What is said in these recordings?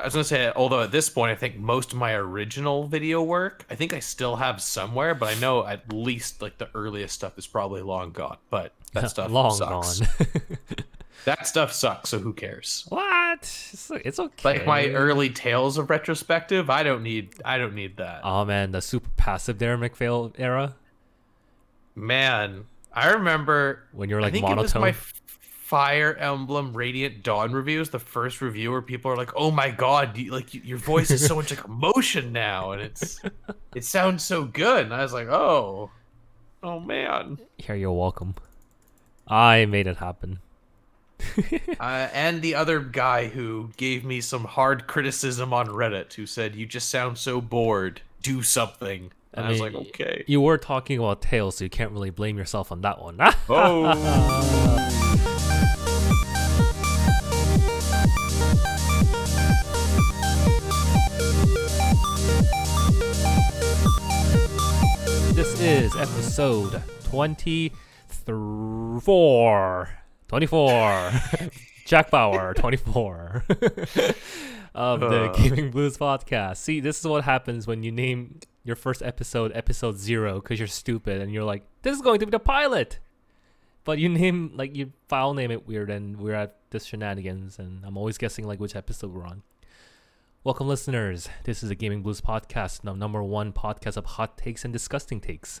I was gonna say, although at this point, I think most of my original video work, I think I still have somewhere, but I know at least like the earliest stuff is probably long gone. But that stuff long sucks. gone. that stuff sucks. So who cares? what? It's, it's okay. Like my early tales of retrospective, I don't need. I don't need that. Oh man, the super passive Darren McPhail era Man, I remember when you're like think it was monotone. my Fire Emblem Radiant Dawn reviews. The first review where people are like, "Oh my god, you, like y- your voice is so much like emotion now, and it's it sounds so good." And I was like, "Oh, oh man." Here, you're welcome. I made it happen. uh, and the other guy who gave me some hard criticism on Reddit, who said, "You just sound so bored. Do something." And I, was like, "Okay." You were talking about Tales, so you can't really blame yourself on that one. Oh. This is episode 24. 24. Jack Bauer, 24. of the Uh. Gaming Blues podcast. See, this is what happens when you name your first episode episode 0 cuz you're stupid and you're like, this is going to be the pilot. But you name like you file name it weird and we're at this shenanigans and I'm always guessing like which episode we're on. Welcome, listeners. This is the Gaming Blues podcast, the number one podcast of hot takes and disgusting takes.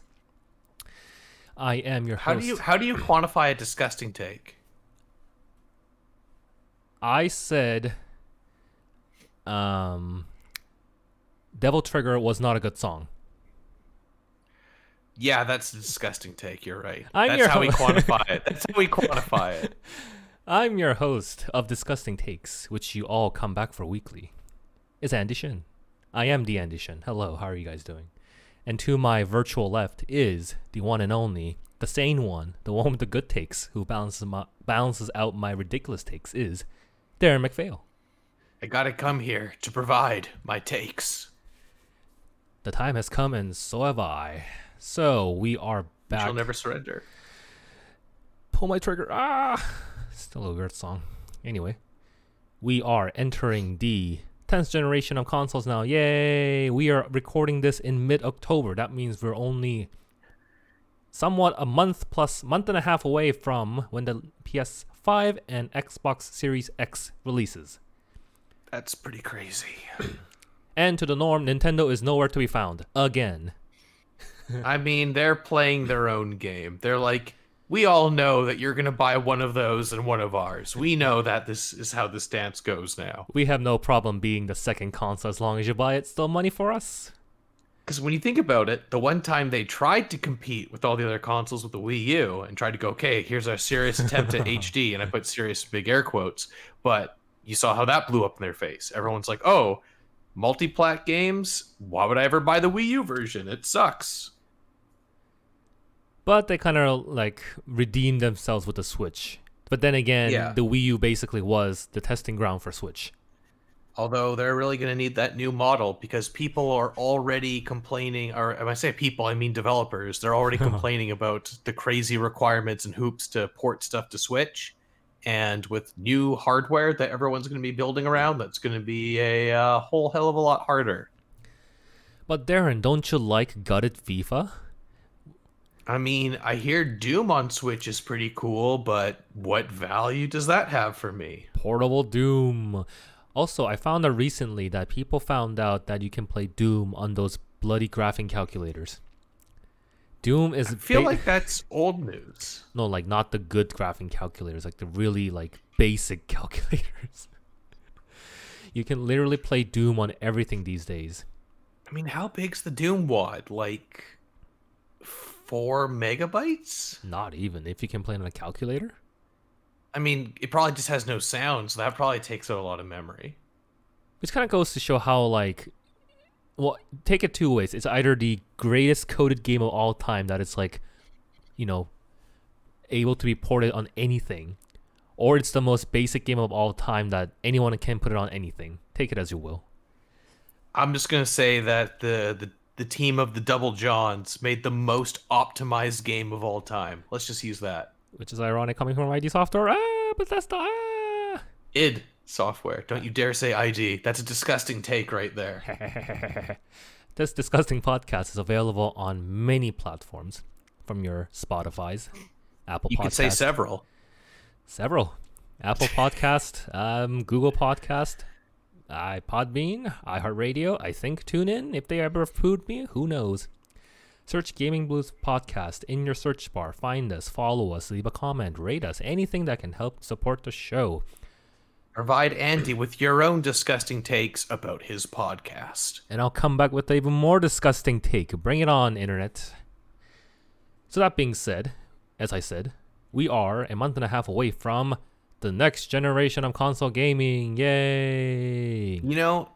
I am your host. How do you how do you quantify a disgusting take? I said, um, Devil Trigger was not a good song. Yeah, that's a disgusting take. You're right. I'm that's your how we quantify it. That's how we quantify it. I'm your host of Disgusting Takes, which you all come back for weekly. It's Andy Shin. I am the Andy Shin. Hello, how are you guys doing? And to my virtual left is the one and only, the sane one, the one with the good takes, who balances my, balances out my ridiculous takes, is Darren McPhail. I gotta come here to provide my takes. The time has come, and so have I. So we are back. She'll never surrender. pull my trigger. Ah, still a weird song. Anyway, we are entering the 10th generation of consoles now. Yay! We are recording this in mid October. That means we're only somewhat a month plus month and a half away from when the PS5 and Xbox Series X releases. That's pretty crazy. And to the norm, Nintendo is nowhere to be found again. I mean, they're playing their own game. They're like, we all know that you're gonna buy one of those and one of ours. We know that this is how this dance goes now. We have no problem being the second console as long as you buy it. Still money for us. Because when you think about it, the one time they tried to compete with all the other consoles with the Wii U and tried to go, okay, here's our serious attempt at HD, and I put serious big air quotes, but you saw how that blew up in their face. Everyone's like, oh, multi-plat games? Why would I ever buy the Wii U version? It sucks. But they kind of like redeemed themselves with the Switch. But then again, Yeah. the Wii U basically was the testing ground for Switch. Although they're really going to need that new model because people are already complaining, or when I say people, I mean developers. They're already complaining about the crazy requirements and hoops to port stuff to Switch. And with new hardware that everyone's going to be building around, that's going to be a uh, whole hell of a lot harder. But Darren, don't you like gutted FIFA? I mean, I hear Doom on Switch is pretty cool, but what value does that have for me? Portable Doom. Also, I found out recently that people found out that you can play Doom on those bloody graphing calculators. Doom is I feel ba- like that's old news. no, like not the good graphing calculators, like the really like basic calculators. you can literally play Doom on everything these days. I mean, how big's the Doom wad? Like four megabytes? Not even if you can play it on a calculator. I mean, it probably just has no sound, so that probably takes out a lot of memory. Which kind of goes to show how like, well, take it two ways. It's either the greatest coded game of all time that it's like, you know, able to be ported on anything, or it's the most basic game of all time that anyone can put it on anything. Take it as you will. I'm just gonna say that the the, the team of the Double Johns made the most optimized game of all time. Let's just use that. Which is ironic coming from ID Software. Ah, Bethesda. Ah. id software. Don't you dare say ID. That's a disgusting take right there. this disgusting podcast is available on many platforms, from your Spotify's, Apple. You Podcast, could say several. Several. Apple Podcast, um, Google Podcast, iPodbean, iHeartRadio. I think TuneIn. If they ever food me, who knows? Search Gaming Blues Podcast in your search bar. Find us, follow us, leave a comment, rate us, anything that can help support the show. Provide Andy with your own disgusting takes about his podcast. And I'll come back with an even more disgusting take. Bring it on, internet. So, that being said, as I said, we are a month and a half away from the next generation of console gaming. Yay! You know,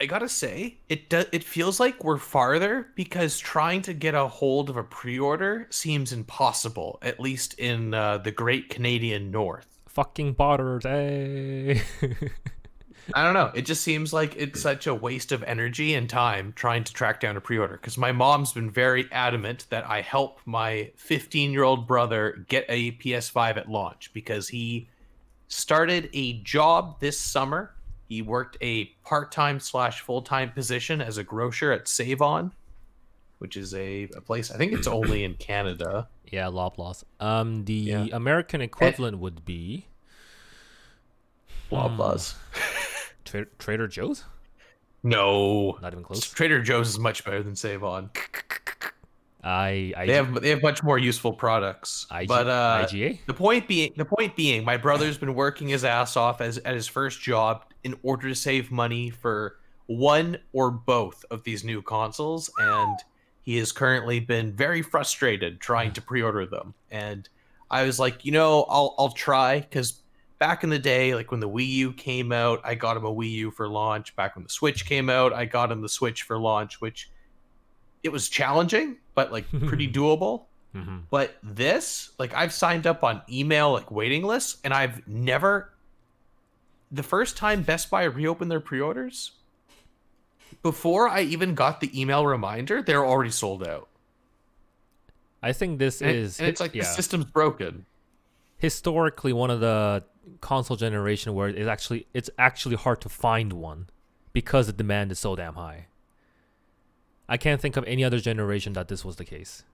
I gotta say, it do- it feels like we're farther because trying to get a hold of a pre-order seems impossible, at least in uh, the Great Canadian North. Fucking botters, eh? I don't know. It just seems like it's such a waste of energy and time trying to track down a pre-order. Because my mom's been very adamant that I help my 15-year-old brother get a PS5 at launch because he started a job this summer he worked a part-time slash full-time position as a grocer at Save On, which is a, a place I think it's only in Canada. Yeah, Loblaws. Um, the yeah. American equivalent would be Loblaws. Tra- Trader Joe's. No, not even close. Trader Joe's is much better than Save On. I, I they have they have much more useful products. IG, but uh, IGA. The point being, the point being, my brother's been working his ass off as at his first job in order to save money for one or both of these new consoles, and he has currently been very frustrated trying to pre-order them. And I was like, you know, I'll I'll try because back in the day, like when the Wii U came out, I got him a Wii U for launch. Back when the Switch came out, I got him the Switch for launch, which it was challenging, but like pretty doable. Mm-hmm. But this, like, I've signed up on email like waiting lists, and I've never. The first time Best Buy reopened their pre-orders, before I even got the email reminder, they're already sold out. I think this and is, and it's like yeah. the system's broken. Historically, one of the console generation where it's actually it's actually hard to find one because the demand is so damn high. I can't think of any other generation that this was the case.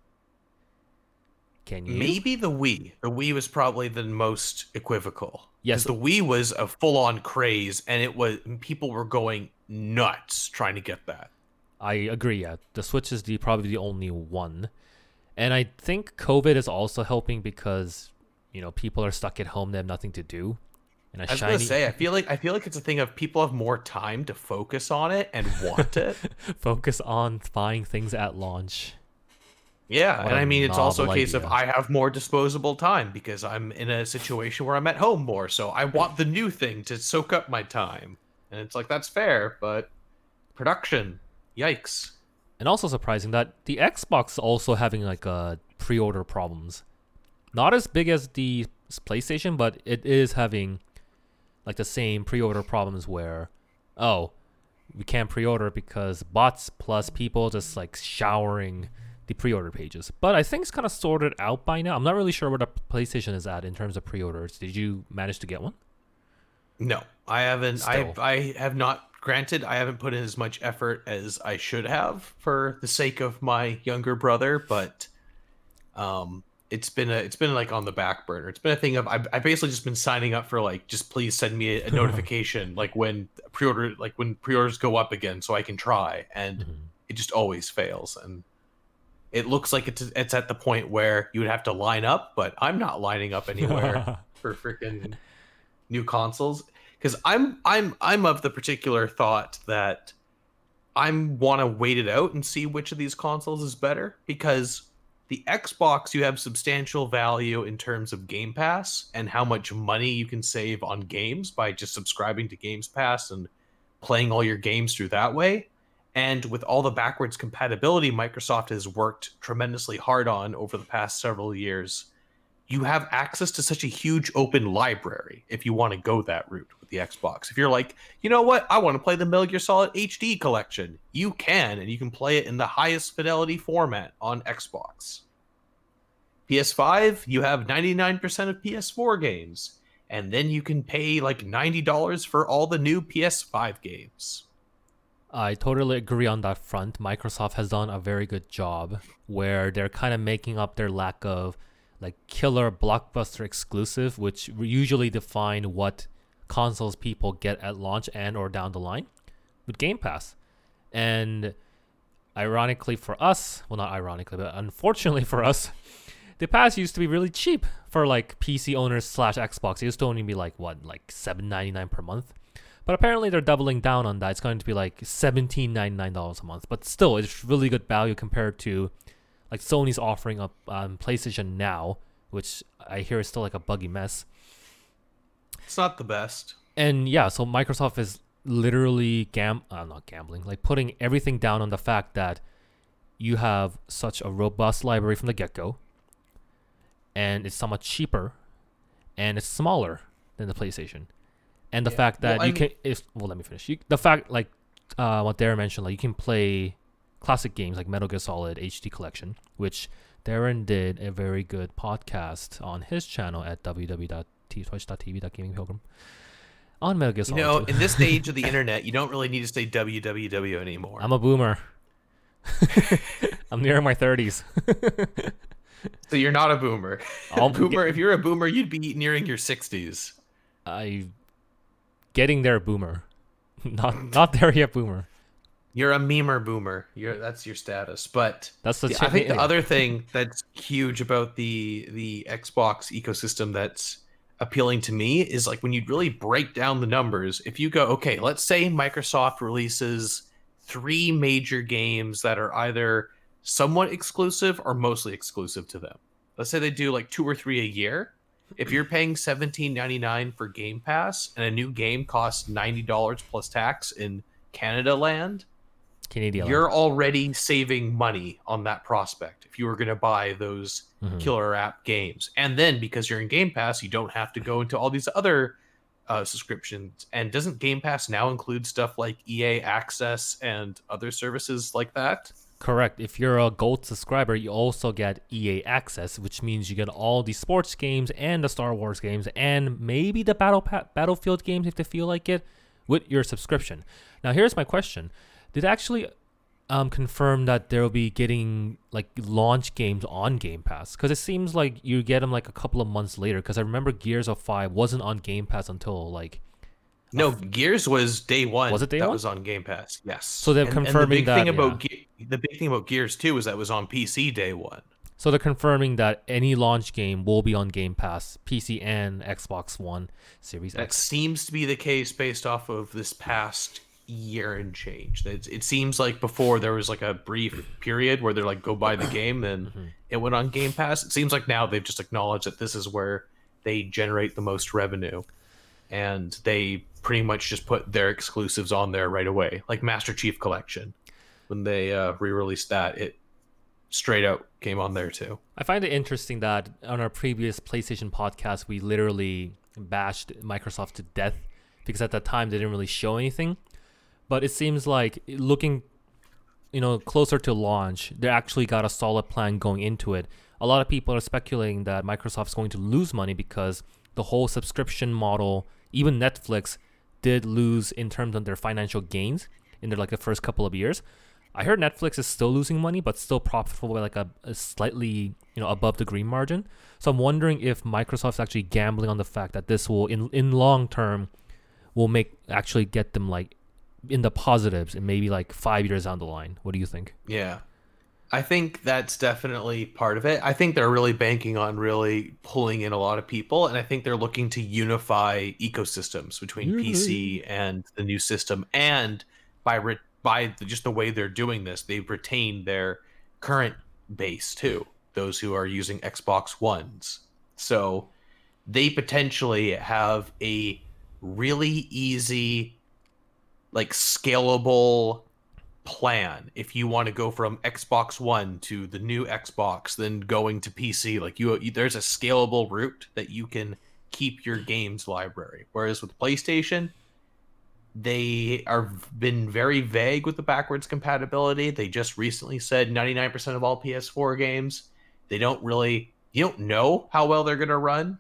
Can you? Maybe the Wii. The Wii was probably the most equivocal. Yes, the Wii was a full-on craze, and it was people were going nuts trying to get that. I agree. Yeah, the Switch is the probably the only one, and I think COVID is also helping because you know people are stuck at home; they have nothing to do. And a I was shiny... gonna say, I feel like I feel like it's a thing of people have more time to focus on it and want it. focus on buying things at launch. Yeah, what and I mean it's also a case idea. of I have more disposable time because I'm in a situation where I'm at home more, so I want the new thing to soak up my time. And it's like that's fair, but production, yikes. And also surprising that the Xbox is also having like uh pre-order problems. Not as big as the PlayStation, but it is having like the same pre-order problems where oh we can't pre-order because bots plus people just like showering the pre-order pages. But i think it's kind of sorted out by now. I'm not really sure where the playstation is at in terms of pre-orders. Did you manage to get one? No. I haven't i i have not granted i haven't put in as much effort as i should have for the sake of my younger brother but um it's been a it's been like on the back burner. It's been a thing of I've, I've basically just been signing up for like just please send me a, a notification like when pre-order like when pre-orders go up again so I can try and mm-hmm. it just always fails and it looks like it's it's at the point where you would have to line up but I'm not lining up anywhere for freaking new consoles because I'm I'm I'm of the particular thought that I want to wait it out and see which of these consoles is better because the Xbox, you have substantial value in terms of Game Pass and how much money you can save on games by just subscribing to Games Pass and playing all your games through that way. And with all the backwards compatibility Microsoft has worked tremendously hard on over the past several years, you have access to such a huge open library if you want to go that route with the Xbox. If you're like, you know what, I want to play the Metal Gear Solid HD collection, you can, and you can play it in the highest fidelity format on Xbox. PS5, you have 99% of PS4 games. and then you can pay like $90 for all the new PS5 games. I totally agree on that front. Microsoft has done a very good job where they're kind of making up their lack of like killer blockbuster exclusive, which usually define what consoles people get at launch and or down the line with Game Pass. And ironically for us, well not ironically, but unfortunately for us, the pass used to be really cheap for like PC owners slash Xbox. It used to only be like what, like seven ninety nine per month. But apparently they're doubling down on that. It's going to be like seventeen ninety nine dollars a month. But still, it's really good value compared to like Sony's offering up on PlayStation Now, which I hear is still like a buggy mess. It's not the best. And yeah, so Microsoft is literally gam uh, not gambling, like putting everything down on the fact that you have such a robust library from the get go, and it's somewhat cheaper, and it's smaller than the PlayStation, and the Yeah. fact that Well, you I'm- can if well let me finish. You, the fact like uh, what Darren mentioned, like you can play classic games like Metal Gear Solid HD Collection, which Darren did a very good podcast on his channel at www.twitch.tv.gamingpilgrim on Metal Gear Solid. You know, in this age of the internet, you don't really need to say www anymore. I'm a boomer. I'm near my 30s. so you're not a boomer. I'll boomer. If you're a boomer, you'd be nearing your 60s. I getting there, boomer. Not not there yet, boomer. You're a memer boomer. You're that's your status. But That's the. I think the other thing that's huge about the the Xbox ecosystem that's appealing to me is like when you really break down the numbers. If you go, okay, let's say Microsoft releases three major games that are either somewhat exclusive or mostly exclusive to them. Let's say they do like two or three a year. If you're paying $17.99 for Game Pass and a new game costs $90 plus tax in Canada land, Canadian. you're already saving money on that prospect if you were going to buy those Mhm. killer app games. And then because you're in Game Pass, you don't have to go into all these other uh, subscriptions. And doesn't Game Pass now include stuff like EA Access and other services like that? Correct. If you're a gold subscriber, you also get EA access, which means you get all the sports games and the Star Wars games and maybe the Battle pa- Battlefield games if they feel like it with your subscription. Now, here's my question: Did actually um, confirm that they'll be getting like launch games on Game Pass? Because it seems like you get them like a couple of months later. Because I remember Gears of Five wasn't on Game Pass until like No, Gears was day one. Was it day that one? was on Game Pass. Yes. So they're And- and the big that, thing about Ge- the big thing about Gears too is that it was on PC day one. So they're confirming that any launch game will be on Game Pass, PC and Xbox One Series That X. seems to be the case based off of this past year and change. It, it seems like before there was like a brief period where they're like, go buy the game, then Mhm. it went on Game Pass. It seems like now they've just acknowledged that this is where they generate the most revenue. And they pretty much just put their exclusives on there right away, like Master Chief Collection. When they uh, re released that, it straight out came on there too. I find it interesting that on our previous PlayStation podcast, we literally bashed Microsoft to death because at that time they didn't really show anything. But it seems like looking, you know, closer to launch, they actually got a solid plan going into it. A lot of people are speculating that Microsoft's going to lose money because the whole subscription model, even Netflix, did lose in terms of their financial gains in their like the first couple of years. I heard Netflix is still losing money, but still profitable by like a, a slightly you know above the green margin. So I'm wondering if Microsoft's actually gambling on the fact that this will in in long term will make actually get them like in the positives and maybe like five years down the line. What do you think? Yeah. I think that's definitely part of it. I think they're really banking on really pulling in a lot of people, and I think they're looking to unify ecosystems between mm-hmm. PC and the new system. And by re- by the, just the way they're doing this, they've retained their current base too. Those who are using Xbox Ones, so they potentially have a really easy, like scalable plan if you want to go from Xbox One to the new Xbox, then going to PC. Like you, you, there's a scalable route that you can keep your games library. Whereas with PlayStation, they are been very vague with the backwards compatibility. They just recently said 99% of all PS4 games. They don't really, you don't know how well they're going to run.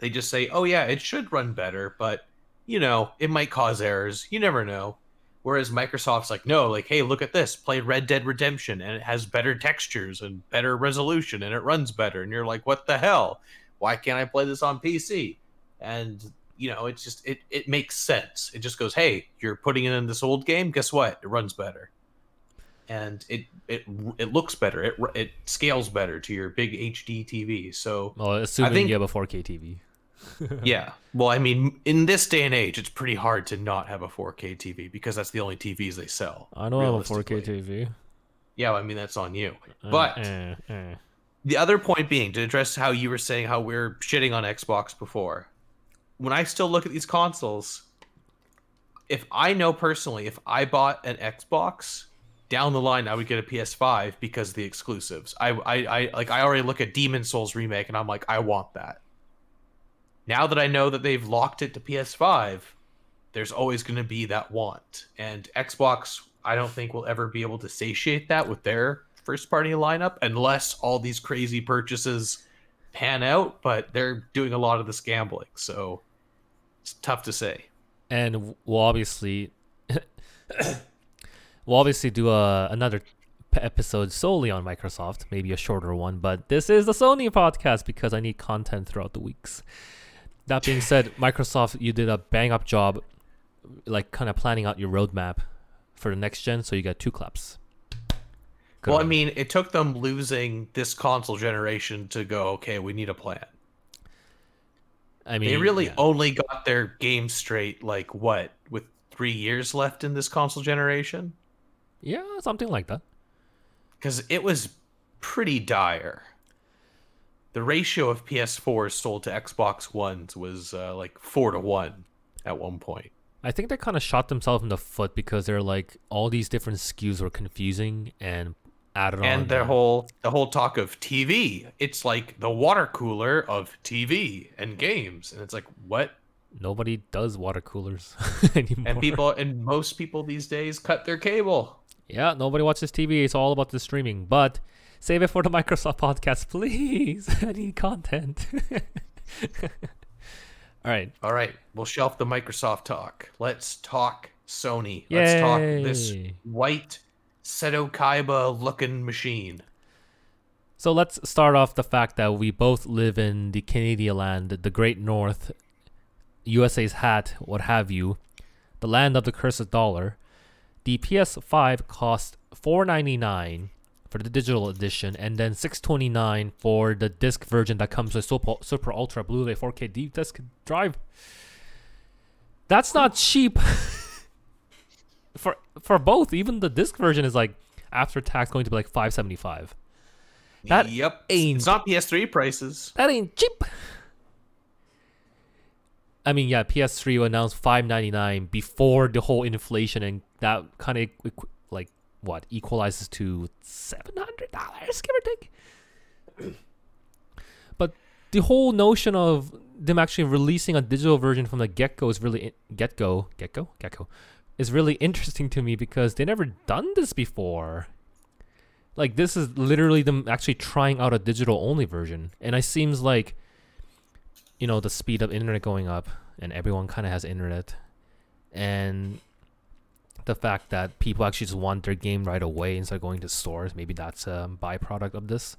they just say, "Oh yeah, it should run better," but you know, it might cause errors. You never know. Whereas Microsoft's like, no, like, hey, look at this. Play Red Dead Redemption and it has better textures and better resolution and it runs better. And you're like, what the hell? Why can't I play this on PC? And you know, it's just it it makes sense. It just goes, hey, you're putting it in this old game. Guess what? It runs better, and it it it looks better. It it scales better to your big HD TV. So, well, assuming think, you have a 4K TV. yeah. Well, I mean, in this day and age, it's pretty hard to not have a 4K TV because that's the only TVs they sell. I don't have a 4K TV. Yeah, I mean that's on you. Uh, but uh, uh. the other point being to address how you were saying how we're shitting on Xbox before. When I still look at these consoles, if I know personally, if I bought an Xbox down the line, I would get a PS5 because of the exclusives. I, I, I like I already look at Demon's Souls remake and I'm like, I want that now that I know that they've locked it to PS5, there's always going to be that want. And Xbox, I don't think will ever be able to satiate that with their first party lineup unless all these crazy purchases pan out, but they're doing a lot of this gambling. So it's tough to say. And we'll obviously we'll obviously do a, another episode solely on Microsoft, maybe a shorter one, but this is the Sony podcast because I need content throughout the weeks. That being said, Microsoft, you did a bang up job, like kind of planning out your roadmap for the next gen, so you got two claps. Good well, on. I mean, it took them losing this console generation to go, okay, we need a plan. I mean, they really yeah. only got their game straight, like what, with three years left in this console generation? Yeah, something like that. Because it was pretty dire the ratio of PS4s sold to Xbox Ones was uh, like four to one at one point. I think they kind of shot themselves in the foot because they're like all these different SKUs were confusing and added and on. And the whole the whole talk of TV, it's like the water cooler of TV and games, and it's like what? Nobody does water coolers anymore. And people and most people these days cut their cable. Yeah, nobody watches TV. It's all about the streaming, but Save it for the Microsoft podcast, please. I need content. All right. All right. We'll shelf the Microsoft talk. Let's talk Sony. Yay. Let's talk this white Seto Kaiba looking machine. So let's start off the fact that we both live in the Canadian land, the Great North, USA's hat, what have you, the land of the cursed dollar. The PS5 cost four ninety nine for the digital edition, and then 629 for the disc version that comes with Super, Super Ultra Blu-ray 4K deep disk drive. That's not cheap. for for both, even the disc version is like after tax going to be like 575. That yep. ain't it's not PS3 prices. That ain't cheap. I mean, yeah, PS3 announced 599 before the whole inflation and that kind of what equalizes to seven hundred dollars, give or take. but the whole notion of them actually releasing a digital version from the get go is really get go get go get go is really interesting to me because they never done this before. Like this is literally them actually trying out a digital only version, and it seems like, you know, the speed of internet going up, and everyone kind of has internet, and the fact that people actually just want their game right away instead of going to stores. Maybe that's a byproduct of this.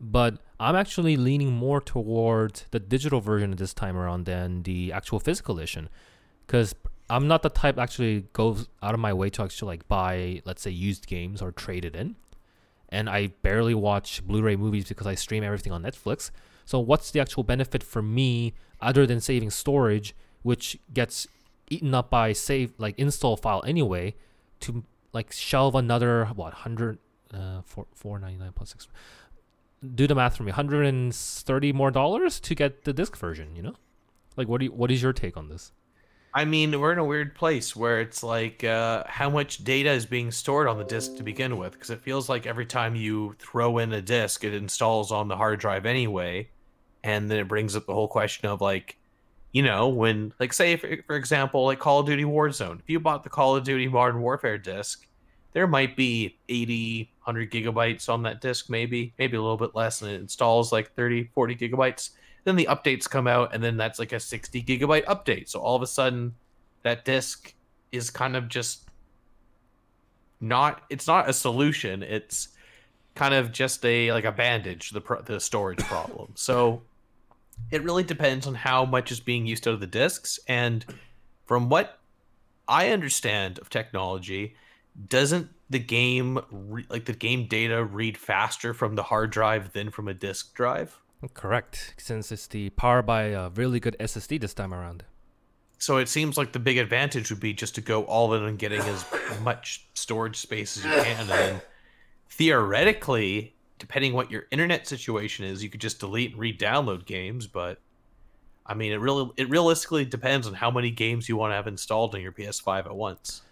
But I'm actually leaning more towards the digital version this time around than the actual physical edition. Because I'm not the type actually goes out of my way to actually like buy, let's say, used games or trade it in. And I barely watch Blu-ray movies because I stream everything on Netflix. So what's the actual benefit for me other than saving storage, which gets eaten up by save like install file anyway to like shelve another what 100 uh 4 499 plus 6 do the math for me 130 more dollars to get the disc version you know? Like what do you, what is your take on this? I mean, we're in a weird place where it's like uh, how much data is being stored on the disk to begin with, because it feels like every time you throw in a disk, it installs on the hard drive anyway, and then it brings up the whole question of like, you know, when like say for, for example, like Call of Duty Warzone, if you bought the Call of Duty Modern Warfare disc, there might be 80, 100 gigabytes on that disc, maybe, maybe a little bit less, and it installs like 30, 40 gigabytes. then the updates come out, and then that's like a 60 gigabyte update. So all of a sudden, that disk is kind of just not. It's not a solution. It's kind of just a like a bandage the pro- the storage problem. So it really depends on how much is being used out of the disks and from what I understand of technology, doesn't the game re- like the game data read faster from the hard drive than from a disk drive? Correct, since it's the powered by a really good SSD this time around. So it seems like the big advantage would be just to go all in on getting as much storage space as you can, and then theoretically, depending what your internet situation is, you could just delete and re-download games. But I mean, it really it realistically depends on how many games you want to have installed on your PS5 at once.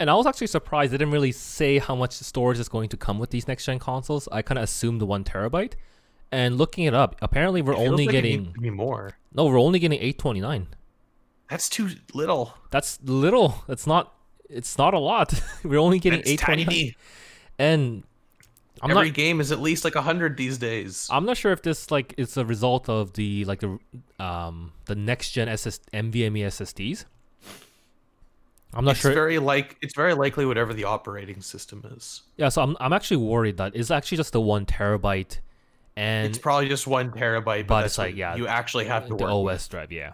And I was actually surprised they didn't really say how much storage is going to come with these next gen consoles. I kind of assumed the one terabyte. And looking it up, apparently we're only like it getting needs to be more. no, we're only getting 829. That's too little. That's little. It's not. It's not a lot. we're only getting 829. tiny. And I'm Every not. game is at least like hundred these days. I'm not sure if this like is a result of the like the um the next gen SS NVMe SSDs. I'm not sure. it's sure. very like it's very likely whatever the operating system is. yeah, so I'm I'm actually worried that it's actually just the one terabyte, and it's probably just one terabyte, but, But it's like, yeah, you actually have to the work. OS with. drive. Yeah.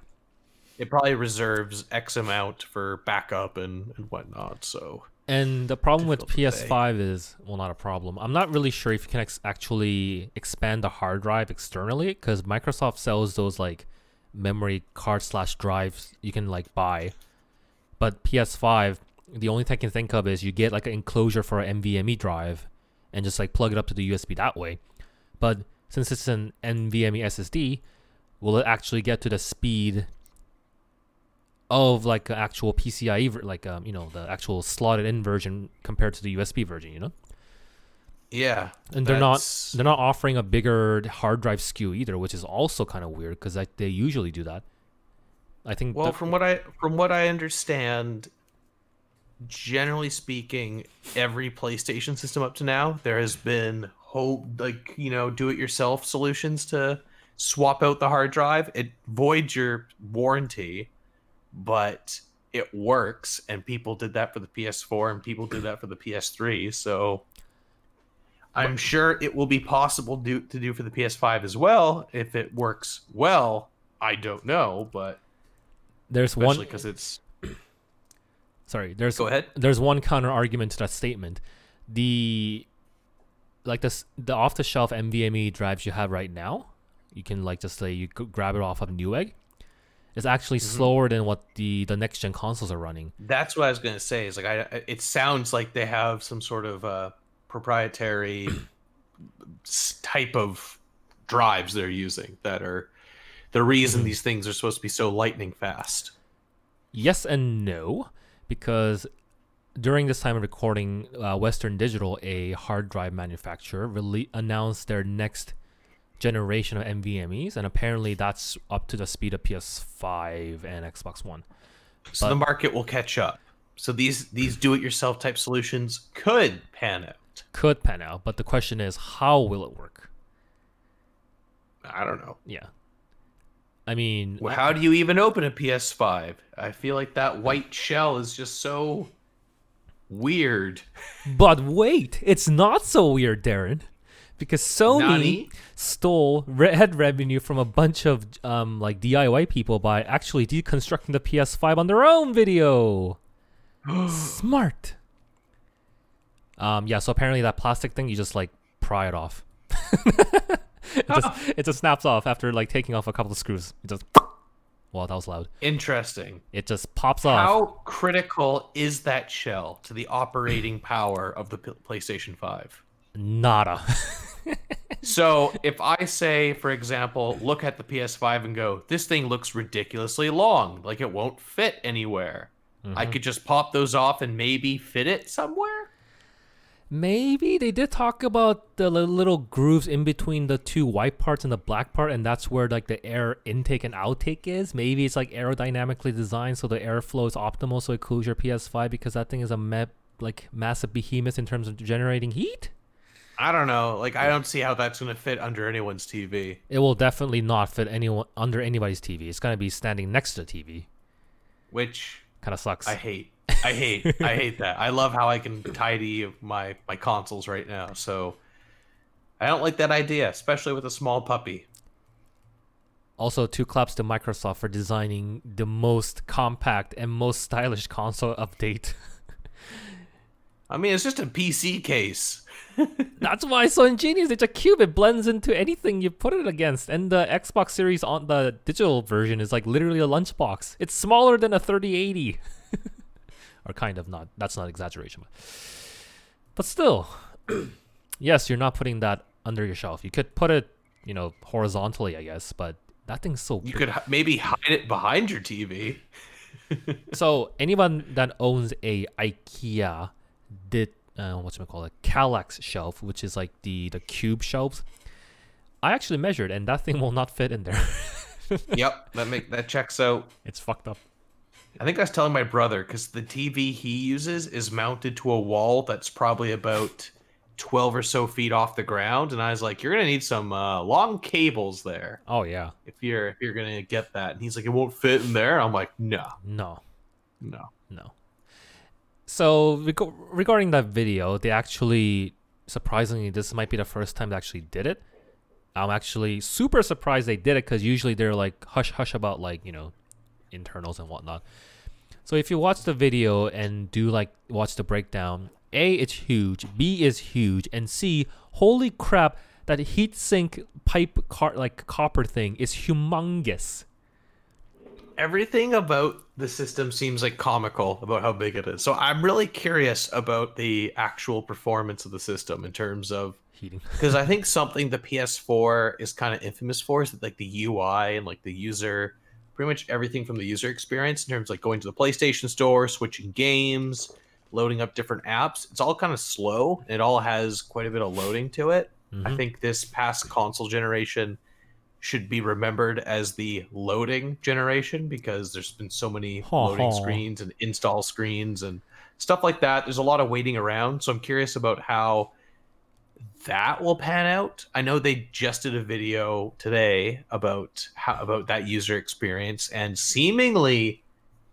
It probably reserves X amount for backup and and whatnot. So And the problem with Difficult to say. PS5 is, well, not a problem. I'm not really sure if you can ex- actually expand the hard drive externally because Microsoft sells those like memory card slash drives you can like buy. But PS5, the only thing I can think of is you get like an enclosure for an NVMe drive and just like plug it up to the USB that way. But since it's an NVMe SSD, will it actually get to the speed of like an actual PCIe, ver- like um, you know, the actual slotted in version compared to the USB version, you know? yeah, And they're not they're not offering a bigger hard drive SKU either, which is also kind of weird because they usually do that. I think. Well, the- from what I from what I understand, generally speaking, every PlayStation system up to now, there has been hope like you know do-it-yourself solutions to swap out the hard drive. It voids your warranty, but it works, and people did that for the PS4, and people did that for the PS3. So. I'm sure it will be possible do, to do for the PS5 as well if it works well. I don't know, but there's one. because it's Sorry, there's Go ahead. there's one counter argument to that statement. The like this the off the shelf NVMe drives you have right now, you can like just say you could grab it off of Newegg. It's actually Mm-hmm. slower than what the the next gen consoles are running. That's what I was gonna say. Is like I, it sounds like they have some sort of uh, proprietary type of drives they're using that are the reason these things are supposed to be so lightning fast. Yes and no, because during this time of recording, uh, Western Digital, a hard drive manufacturer, rele- announced their next generation of NVMe's, and apparently that's up to the speed of PS5 and Xbox One. So But- the market will catch up. So these these do-it-yourself type solutions could pan out. Could pan out, but the question is, how will it work? I don't know. Yeah. I mean, Well, how do you even open a PS5? I feel like that white shell is just so weird. but wait, it's not so weird, Darren, because Sony Nani? stole re- head revenue from a bunch of um like DIY people by actually deconstructing the PS5 on their own video. Smart. Um yeah, so apparently that plastic thing you just like pry it off. it just it just snaps off after like taking off a couple of screws. It just Wow, that was loud. Interesting. It just pops off. How critical is that shell to the operating power of the PlayStation 5? Nada. So, if I say, for example, look at the PS5 and go, this thing looks ridiculously long, like it won't fit anywhere, I Mhm. could just pop those off and maybe fit it somewhere? Maybe they did talk about the little grooves in between the two white parts and the black part, and that's where like the air intake and outtake is. Maybe it's like aerodynamically designed so the airflow is optimal, so it cools your PS5 because that thing is a ma- like massive behemoth in terms of generating heat. I don't know. Like I don't see how that's going to fit under anyone's TV. It will definitely not fit anyone under anybody's TV. It's gonna be standing next to the TV. Which Kind of sucks. I hate. I hate. I hate that. I love how I can tidy my my consoles right now. So I don't like that idea, especially with a small puppy. Also, two claps to Microsoft for designing the most compact and most stylish console update. I mean, it's just a PC case. That's why it's so ingenious. It's a cube. It blends into anything you put it against. And the Xbox Series on the digital version is like literally a lunchbox. It's smaller than a 3080. or kind of not. That's not exaggeration. But, still, yes, you're not putting that under your shelf. You could put it, you know, horizontally, I guess. But that thing's so You big. could maybe hide it behind your TV. So anyone that owns a IKEA uh, what's it called a Kallax shelf, which is like the the cube shelves. I actually measured, and that thing will not fit in there. yep, that make that checks out. it's fucked up. I think I was telling my brother because the TV he uses is mounted to a wall that's probably about 12 or so feet off the ground. And I was like, you're going to need some uh, long cables there Oh yeah, if you're if you're going to get that. And he's like, it won't fit in there. I'm like, no, no, no. no. So reg- regarding that video, they actually surprisingly this might be the first time they actually did it. I'm actually super surprised they did it because usually they're like hush hush about like you know internals and whatnot. So if you watch the video and do like watch the breakdown, A it's huge, B is huge, and C, holy crap, that heatsink pipe car like copper thing is humongous. Everything about the system seems like comical about how big it is. So I'm really curious about the actual performance of the system in terms of Heating. because I think something the PS4 is kind of infamous for is that like the UI and like the user, pretty much everything from the user experience in terms of like going to the PlayStation Store, switching games, loading up different apps. It's all kind of slow. It all has quite a bit of loading to it. I Mhm. think this past console generation should be remembered as the loading generation because there's been so many loading screens and install screens and stuff like that. There's a lot of waiting around. So I'm curious about how that will pan out. I know they just did a video today about how about that user experience and seemingly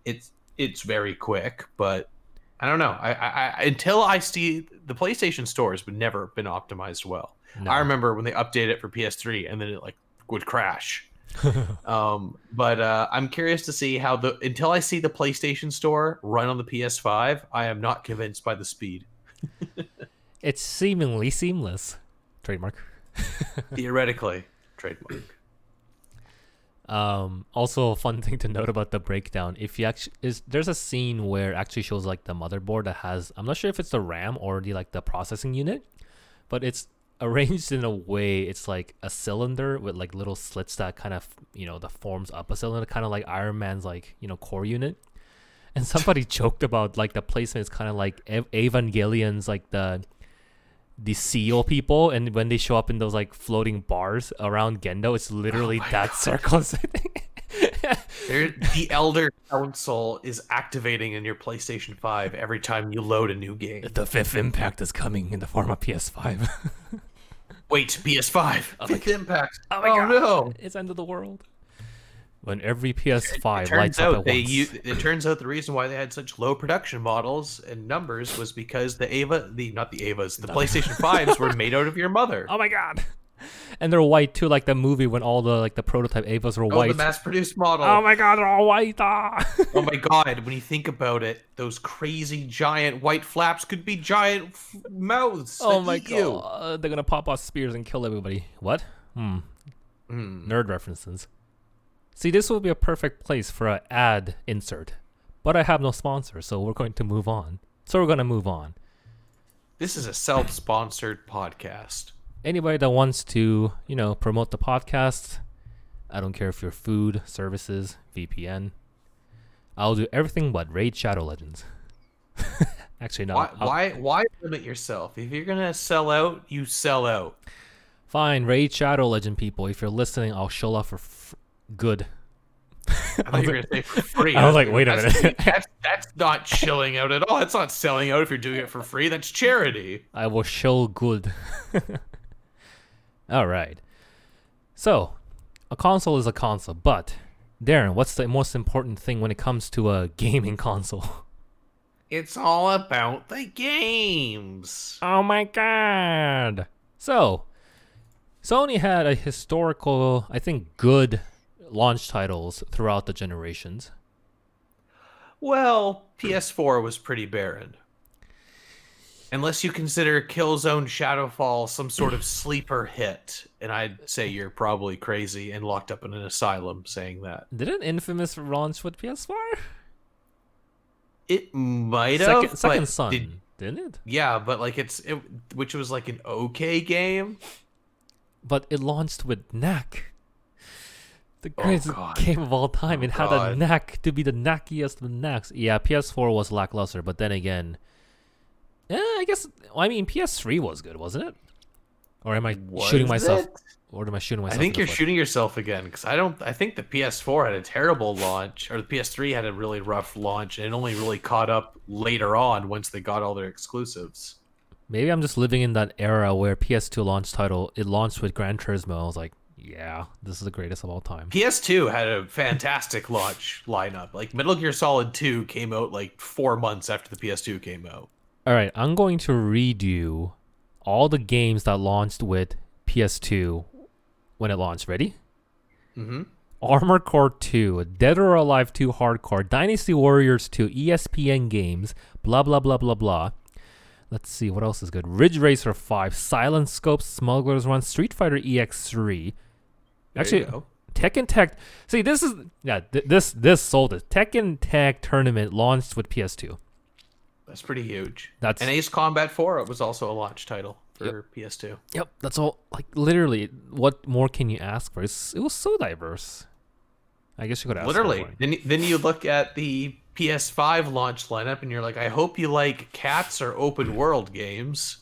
it's it's very quick, but I don't know. I, I, I until I see the PlayStation Store has never been optimized well. No. I remember when they updated it for PS3 and then it like would crash. um, but uh, I'm curious to see how the until I see the PlayStation Store run on the PS5, I am not convinced by the speed. It's seemingly seamless. Trademark. Theoretically, trademark. Um, also, a fun thing to note about the breakdown: if you actually is there's a scene where it actually shows like the motherboard that has I'm not sure if it's the RAM or the like the processing unit, but it's arranged in a way it's like a cylinder with like little slits that kind of you know that forms up a cylinder, kind of like Iron Man's like you know core unit. And somebody joked about like the placement is kind of like Ev- Evangelion's like the the seal people, and when they show up in those like floating bars around Gendo, it's oh literally my that God. circle. The Elder Council is activating in your PlayStation 5 every time you load a new game. the fifth impact is coming in the form of PS5. Wait, PS5. Oh my Fifth Impact. Oh my oh God. no. it's end of the world. When every PS5 It lights turns up at they once. u- it turns out the reason why they had such low production models and numbers was because the EVA the not the EVAs, the PlayStation 5s were made out of your mother. oh my god! And they're white too, like the movie when all the like the prototype EVAs were Oh, white. the mass produced model. oh my god, they're all white! Ah! oh my god, when you think about it, those crazy giant white flaps could be giant f- mouths. oh my eat you. god, they're gonna pop off spears and kill everybody. What? Hmm. Hmm. Nerd references. See, this will be a perfect place for an ad insert, but I have no sponsor, so we're going to move on. So we're gonna move on. This is a self-sponsored podcast. Anybody that wants to, you know, promote the podcast, I don't care if you're food, services, VPN. I'll do everything but raid Shadow Legends. Actually, no. why, why why limit yourself? If you're gonna sell out, you sell out. Fine, raid Shadow Legend people. If you're listening, I'll show off for f- good. I thought you were gonna say for free. I was like, wait a That's- minute. That's, that's not chilling out at all. That's not selling out if you're doing it for free. That's charity. I will show good. All right. So, a console is a console, but Darren, what's the most important thing when it comes to a gaming console? It's all about the games. Oh my god. So, Sony had a historical, I think good launch titles throughout the generations. Well, PS4 was pretty barren. Unless you consider Killzone Shadowfall some sort of sleeper hit, and I'd say you're probably crazy and locked up in an asylum saying that. Didn't Infamous launch with PS4? It might Second, have. Second but Son, did- didn't it? yeah, but like it's it, which was like an okay game. But it launched with knack. The Oh, greatest God. game of all time. Oh, it had a knack to be the knackiest of knacks. Yeah, PS4 was lackluster, but then again, yeah, I guess. I mean, PS3 was good, wasn't it? Or am I shooting Was myself? it? Or am I shooting myself? I think you're foot? shooting yourself again because I don't. I think the PS4 had a terrible launch, or the PS3 had a really rough launch, and it only really caught up later on once they got all their exclusives. Maybe I'm just living in that era where PS2 launch title it launched with Gran Turismo. I was like, yeah, this is the greatest of all time. PS2 had a fantastic launch lineup. Like Metal Gear Solid 2 came out like four months after the PS2 came out. All right, I'm going to read you all the games that launched with PS2 when it launched. Ready? Mm-hmm. Armored Core 2, Dead or Alive 2 Hardcore, Dynasty Warriors 2, ESPN Games, blah blah blah blah blah. Let's see what else is good. Ridge Racer 5, Silent Scope, Smuggler's Run, Street Fighter EX3. Actually, Tekken Tag. See, this is yeah. Th- this this sold it. Tekken Tag Tournament launched with PS2. That's pretty huge. That's And Ace Combat 4 it was also a launch title for PS2. Yep, that's all. Like literally, what more can you ask for? It's, it was so diverse. I guess you could ask. Literally. Then, then you look at the PS5 launch lineup and you're like, I hope you like cats or open mm. world games.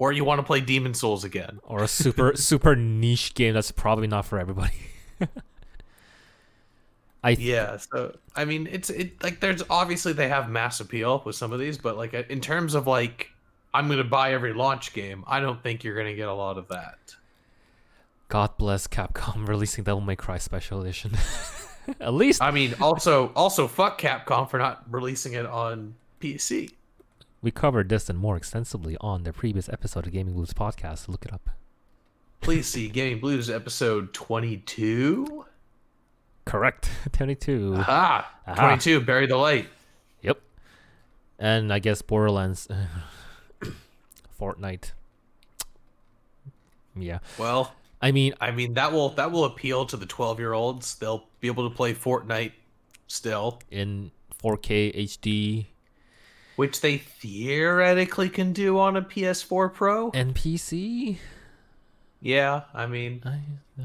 Or you want to play Demon's Souls again. or a super super niche game that's probably not for everybody. I th- Yeah, so I mean, it's it like there's obviously they have mass appeal with some of these, but like uh, in terms of like I'm gonna buy every launch game, I don't think you're gonna get a lot of that. God bless Capcom releasing Devil May Cry Special Edition. At least I mean, also also fuck Capcom for not releasing it on PC. we covered this and more extensively on the previous episode of Gaming Blues podcast. Look it up. Please see Gaming Blues episode 22. Correct. 22. Aha, Aha. 22. Bury the light. Yep. And I guess Borderlands Fortnite. Yeah. Well, I mean, I mean that will that will appeal to the 12 year olds. They'll be able to play Fortnite still, in 4K HD which they theoretically can do on a PS4 Pro. and PC. Yeah, I mean, I, uh,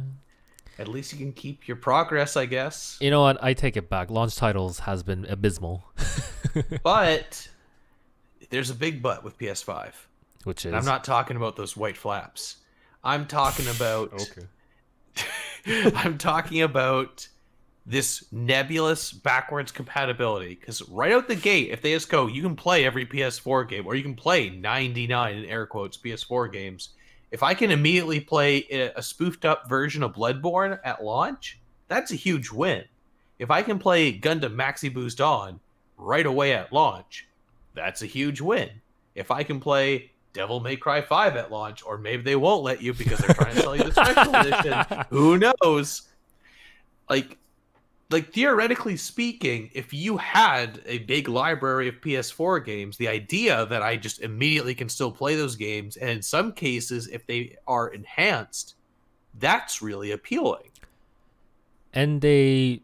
at least you can keep your progress, I guess. you know what? I take it back. Launch titles has been abysmal, But there's a big but with PS5. which is And I'm not talking about those white flaps. I'm talking about okay. I'm talking about this nebulous backwards compatibility. Because right out the gate, if they just go, you can play every PS4 game, or you can play 99 in air quotes PS4 games. If I can immediately play a a spoofed up version of Bloodborne at launch, that's a huge win. If I can play Gundam Maxi Boost on right away at launch, that's a huge win. If I can play Devil May Cry 5 at launch, or maybe they won't let you because they're trying to sell you the special edition, who knows? Like, like theoretically speaking, if you had a big library of PS4 games, the idea that I just immediately can still play those games, and in some cases, if they are enhanced, that's really appealing. and they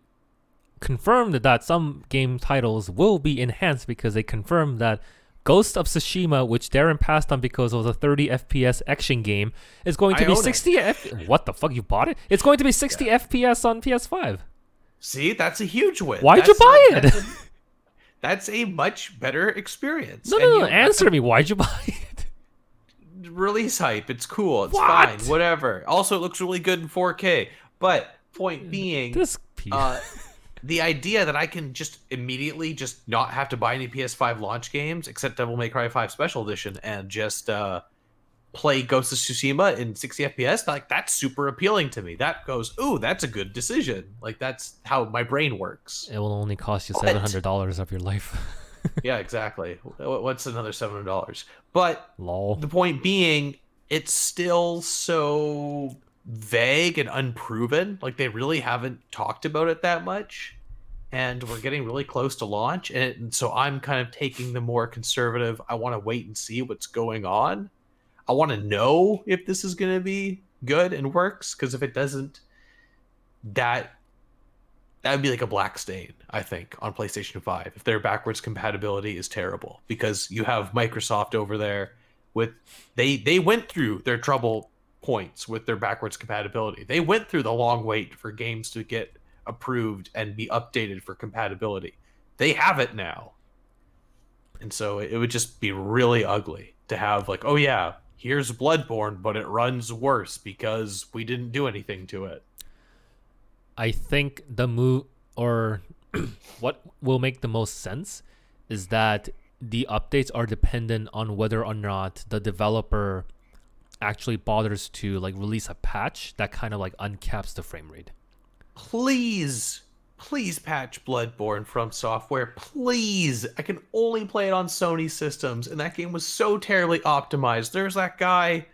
confirmed that some game titles will be enhanced because they confirmed that Ghost of Tsushima, which Darren passed on because it was a 30 FPS action game, is going to I be 60 F- What the fuck? You bought it? It's going to be 60 FPS on PS5. See, that's a huge win. Why'd you buy a- it? That's a, that's a much better experience. No, And no, no. Answer me. Why'd you buy it? release hype. It's cool. It's What? fine. Whatever. Also, it looks really good in 4K. But point being, This pe- uh, the idea that I can just immediately just not have to buy any PS5 launch games except Devil May Cry 5 Special Edition and just uh, play Ghost of Tsushima in 60 FPS, like that's super appealing to me. That goes, ooh, that's a good decision. Like that's how my brain works. It will only cost you seven hundred dollars of your life. yeah, exactly. What's another seven hundred dollars? But Lol. the point being, it's still so vague and unproven. Like they really haven't talked about it that much. And we're getting really close to launch. And so I'm kind of taking the more conservative, I want to wait and see what's going on. I want to know if this is going to be good and works. Because if it doesn't, that that would be like a black stain, I think, on PlayStation 5 if their backwards compatibility is terrible because you have Microsoft over there with they they went through their trouble points with their backwards compatibility. They went through the long wait for games to get approved and be updated for compatibility. They have it now. And so it would just be really ugly to have like, oh yeah, here's Bloodborne, but it runs worse because we didn't do anything to it. I think the move or what will make the most sense is that the updates are dependent on whether or not the developer actually bothers to like release a patch that kind of like uncaps the frame rate. please please patch bloodborne from software. Please. I can only play it on sony systems and that game was so terribly optimized. There's that guy.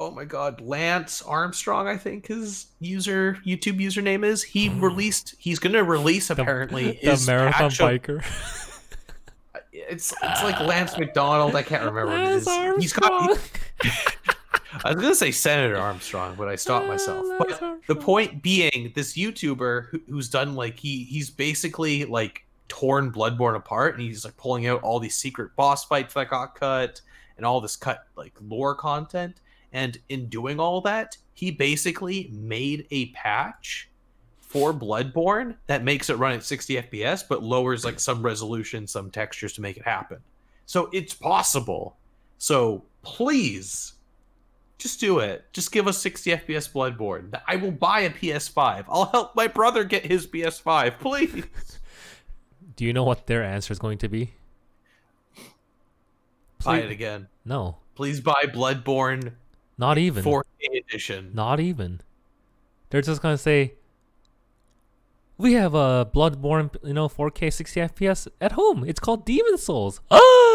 Oh my god lance armstrong i think his user youtube username is. He hmm. released he's gonna release apparently the his marathon patch of- biker. it's it's like lance mcdonald i can't remember what it Lance is. He's got Armstrong. I was gonna say Senator Armstrong, but I stopped myself. But the point being, this YouTuber who, who's done like he he's basically like torn Bloodborne apart, and he's like pulling out all these secret boss fights that got cut, and all this cut like lore content. And in doing all that, he basically made a patch for Bloodborne that makes it run at 60 FPS, but lowers like some resolution, some textures to make it happen. So it's possible. So please, just do it. Just give us 60 FPS Bloodborne. I will buy a PS5. I'll help my brother get his PS5, please. Do you know what their answer is going to be? buy it again. No, Please buy Bloodborne not even. 4K edition. Not even. They're just gonna say, "We have a Bloodborne, you know, 4K 60 FPS at home. It's called Demon's Souls. Ah,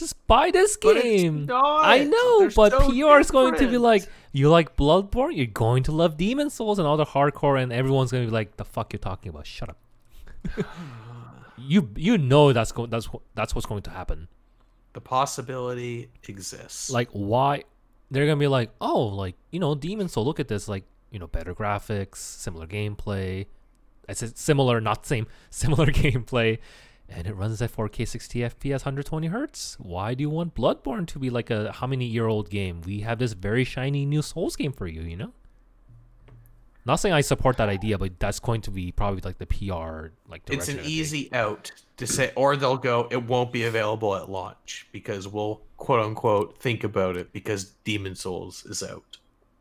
just buy this it's game." I know, They're but so PR is going to be like, "You like Bloodborne? You're going to love Demon's Souls and all the hardcore, and everyone's gonna be like, the fuck you're talking about? Shut up." you you know that's going that's that's what's going to happen. the possibility exists. like why they're gonna be like oh like you know demon soul look at this like you know better graphics similar gameplay i said similar not same similar gameplay and it runs at 4k 60 fps 120 hertz. Why do you want bloodborne to be like a how many year old game? We have this very shiny new souls game for you you know? Not saying i support that idea but that's going to be probably like the pr like it's an easy out to say, or they'll go, it won't be available at launch because we'll quote unquote think about it because Demon's Souls is out.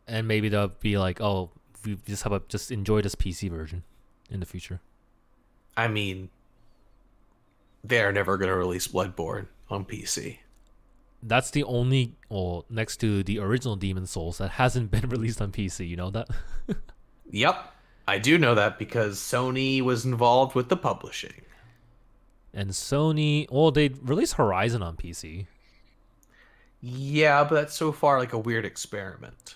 and maybe they'll be like oh we just have a just enjoy this pc version in the future. I mean, they're never going to release Bloodborne on PC. that's the only well next to the original demon souls that hasn't been released on pc you know that Yep. I do know that because Sony was involved with the publishing. and sony well they released horizon on pc Yeah, but that's so far like a weird experiment.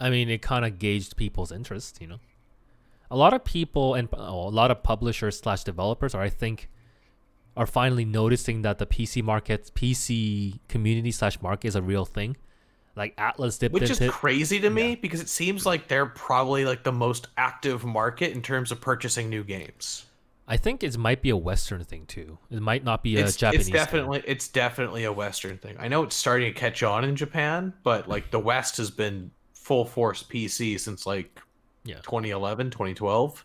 i mean it kind of gauged people's interest you know a lot of people and oh, a lot of publishers slash developers are i think are finally noticing that the pc market pc community slash market is a real thing like Atlus dipped Which is crazy to me because it seems like they're probably like the most active market in terms of purchasing new games. i think it might be a western thing too it might not be a it's, japanese it's thing. definitely it's definitely a western thing i know it's starting to catch on in japan but like the west has been full force pc since like Yeah. 2011 2012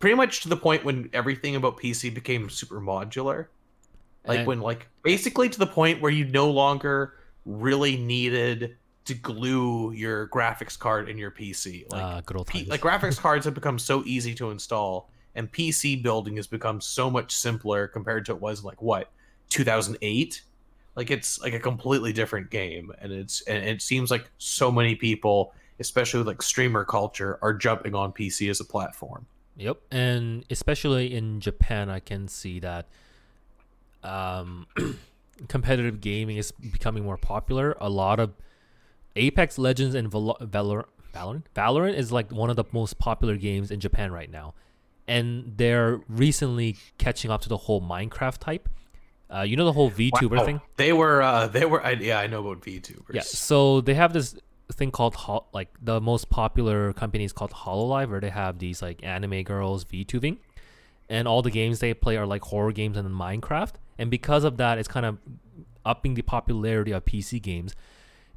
pretty much to the point when everything about pc became super modular. Like And- when like basically to the point where you no longer really needed to glue your graphics card in your PC. Like uh, good old P- like graphics cards have become so easy to install and PC building has become so much simpler compared to it was like what 2008 like it's like a completely different game and it's and it seems like so many people especially with like streamer culture are jumping on PC as a platform Yep, and especially in Japan, I can see that um, competitive gaming is becoming more popular. A lot of Apex Legends and Val- Valor- Valorant Valorant is like one of the most popular games in Japan right now, and they're recently catching up to the whole Minecraft type. Uh, you know the whole VTuber Wow. thing. they were uh they were I, yeah I know about VTubers Yeah, so they have this thing called Hol- like the most popular company is called Hololive, where they have these like anime girls VTubing, and all the games they play are like horror games and Minecraft, and because of that, it's kind of upping the popularity of PC games.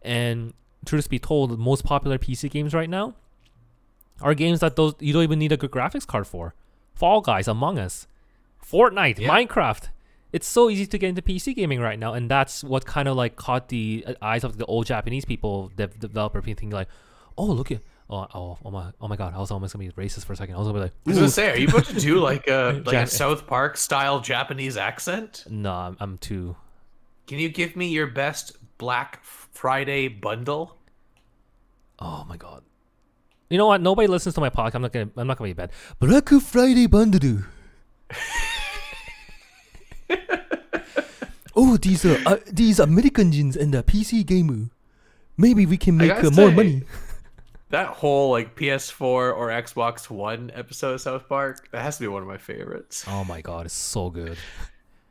And truth be told, the most popular PC games right now are games that those you don't even need a good graphics card for. Fall Guys, Among Us, Fortnite, Yeah. Minecraft. It's so easy to get into PC gaming right now, and that's what kind of like caught the uh, eyes of the old Japanese people, dev- developer, thinking like, "Oh, look at, oh, oh, oh my, oh my God!" I was almost gonna be racist for a second. I was gonna be like, I was gonna say are you about to do like a like a South Park style Japanese accent "No, I'm, I'm too." can you give me your best Black Friday bundle Oh my God. You know what? Nobody listens to my podcast. I'm not gonna. I'm not gonna be bad. Black Friday bundle. oh, these are uh, these Americans and the PC gamer. Maybe we can make uh, more say, money. That whole like PS4 or Xbox One episode of South Park, that has to be one of my favorites. Oh my God, it's so good.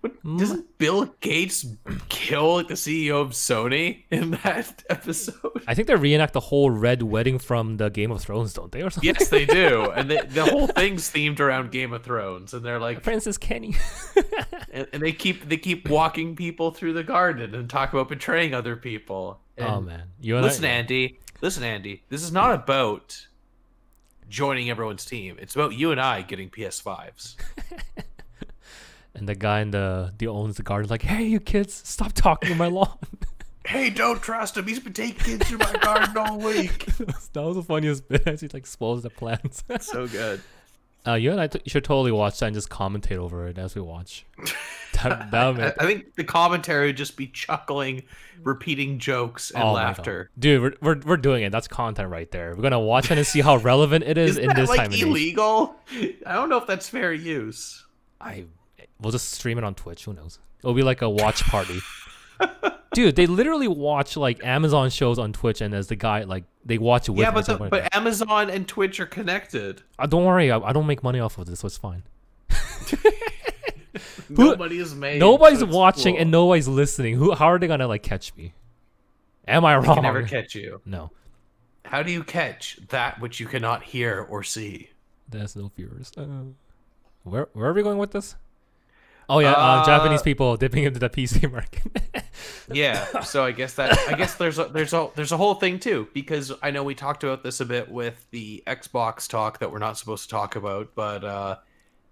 But hmm? doesn't Bill Gates kill like the CEO of Sony in that episode? I think they reenact the whole red wedding from the Game of Thrones, don't they, or something? Yes, they do, and they, the whole thing's themed around Game of Thrones, and they're like, Princess Kenny. and, and they keep they keep walking people through the garden and talk about betraying other people. Oh, and oh man, you and listen, I, Andy, listen, Andy, this is not about joining everyone's team. It's about you and I getting PS5s. And the guy in the the owns the garden, like, hey, you kids, stop talking in my lawn. Hey, don't trust him. He's been taking kids through my garden all week. that was the funniest bit as he like spoils the plants. so good. Uh, you and I t- should totally watch that and just commentate over it as we watch. that that I, make- I think the commentary would just be chuckling, repeating jokes and oh laughter. dude. We're, we're we're doing it. That's content right there. We're gonna watch it and see how relevant it is Isn't in that this like time illegal? I don't know if that's fair use. I we'll just stream it on Twitch. Who knows? It'll be like a watch party. Dude, they literally watch like Amazon shows on Twitch, and as the guy like they watch it with Yeah, but the, like, but Amazon and Twitch are connected. uh, don't worry, I, I don't make money off of this, so it's fine. Nobody is made. Nobody's so watching cool. and nobody's listening. Who? How are they gonna like catch me? Am I They wrong? can never catch you. no, How do you catch that which you cannot hear or see? there's no viewers. Uh, where where are we going with this? Oh yeah, uh, Japanese Uh, people dipping into the PC market. Yeah, so I guess that I guess there's a there's a there's a whole thing too because I know we talked about this a bit with the Xbox talk that we're not supposed to talk about, but uh,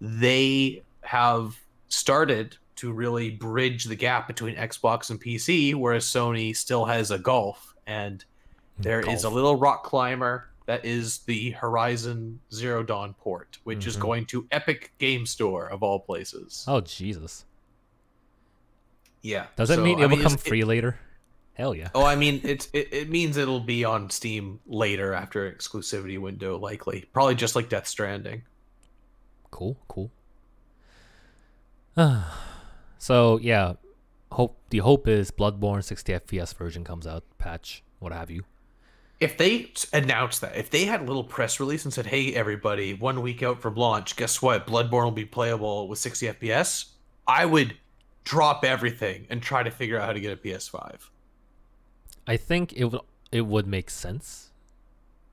they have started to really bridge the gap between Xbox and PC, whereas Sony still has a Golf, and there is a little rock climber that is the Horizon Zero Dawn port, which is Mhm. going to Epic Game Store of all places. oh Jesus! Yeah, Does that so, mean I it will it's- come free later? Hell yeah! Oh, I mean, it's it, it means it'll be on Steam later after exclusivity window, likely. Probably just like Death Stranding. Cool, cool. so yeah, hope the hope is Bloodborne 60 FPS version comes out, patch, what have you. If they announced that, if they had a little press release and said, "Hey, everybody, one week out from launch, guess what? Bloodborne will be playable with 60 FPS," I would drop everything and try to figure out how to get a PS5. I think it would it would make sense.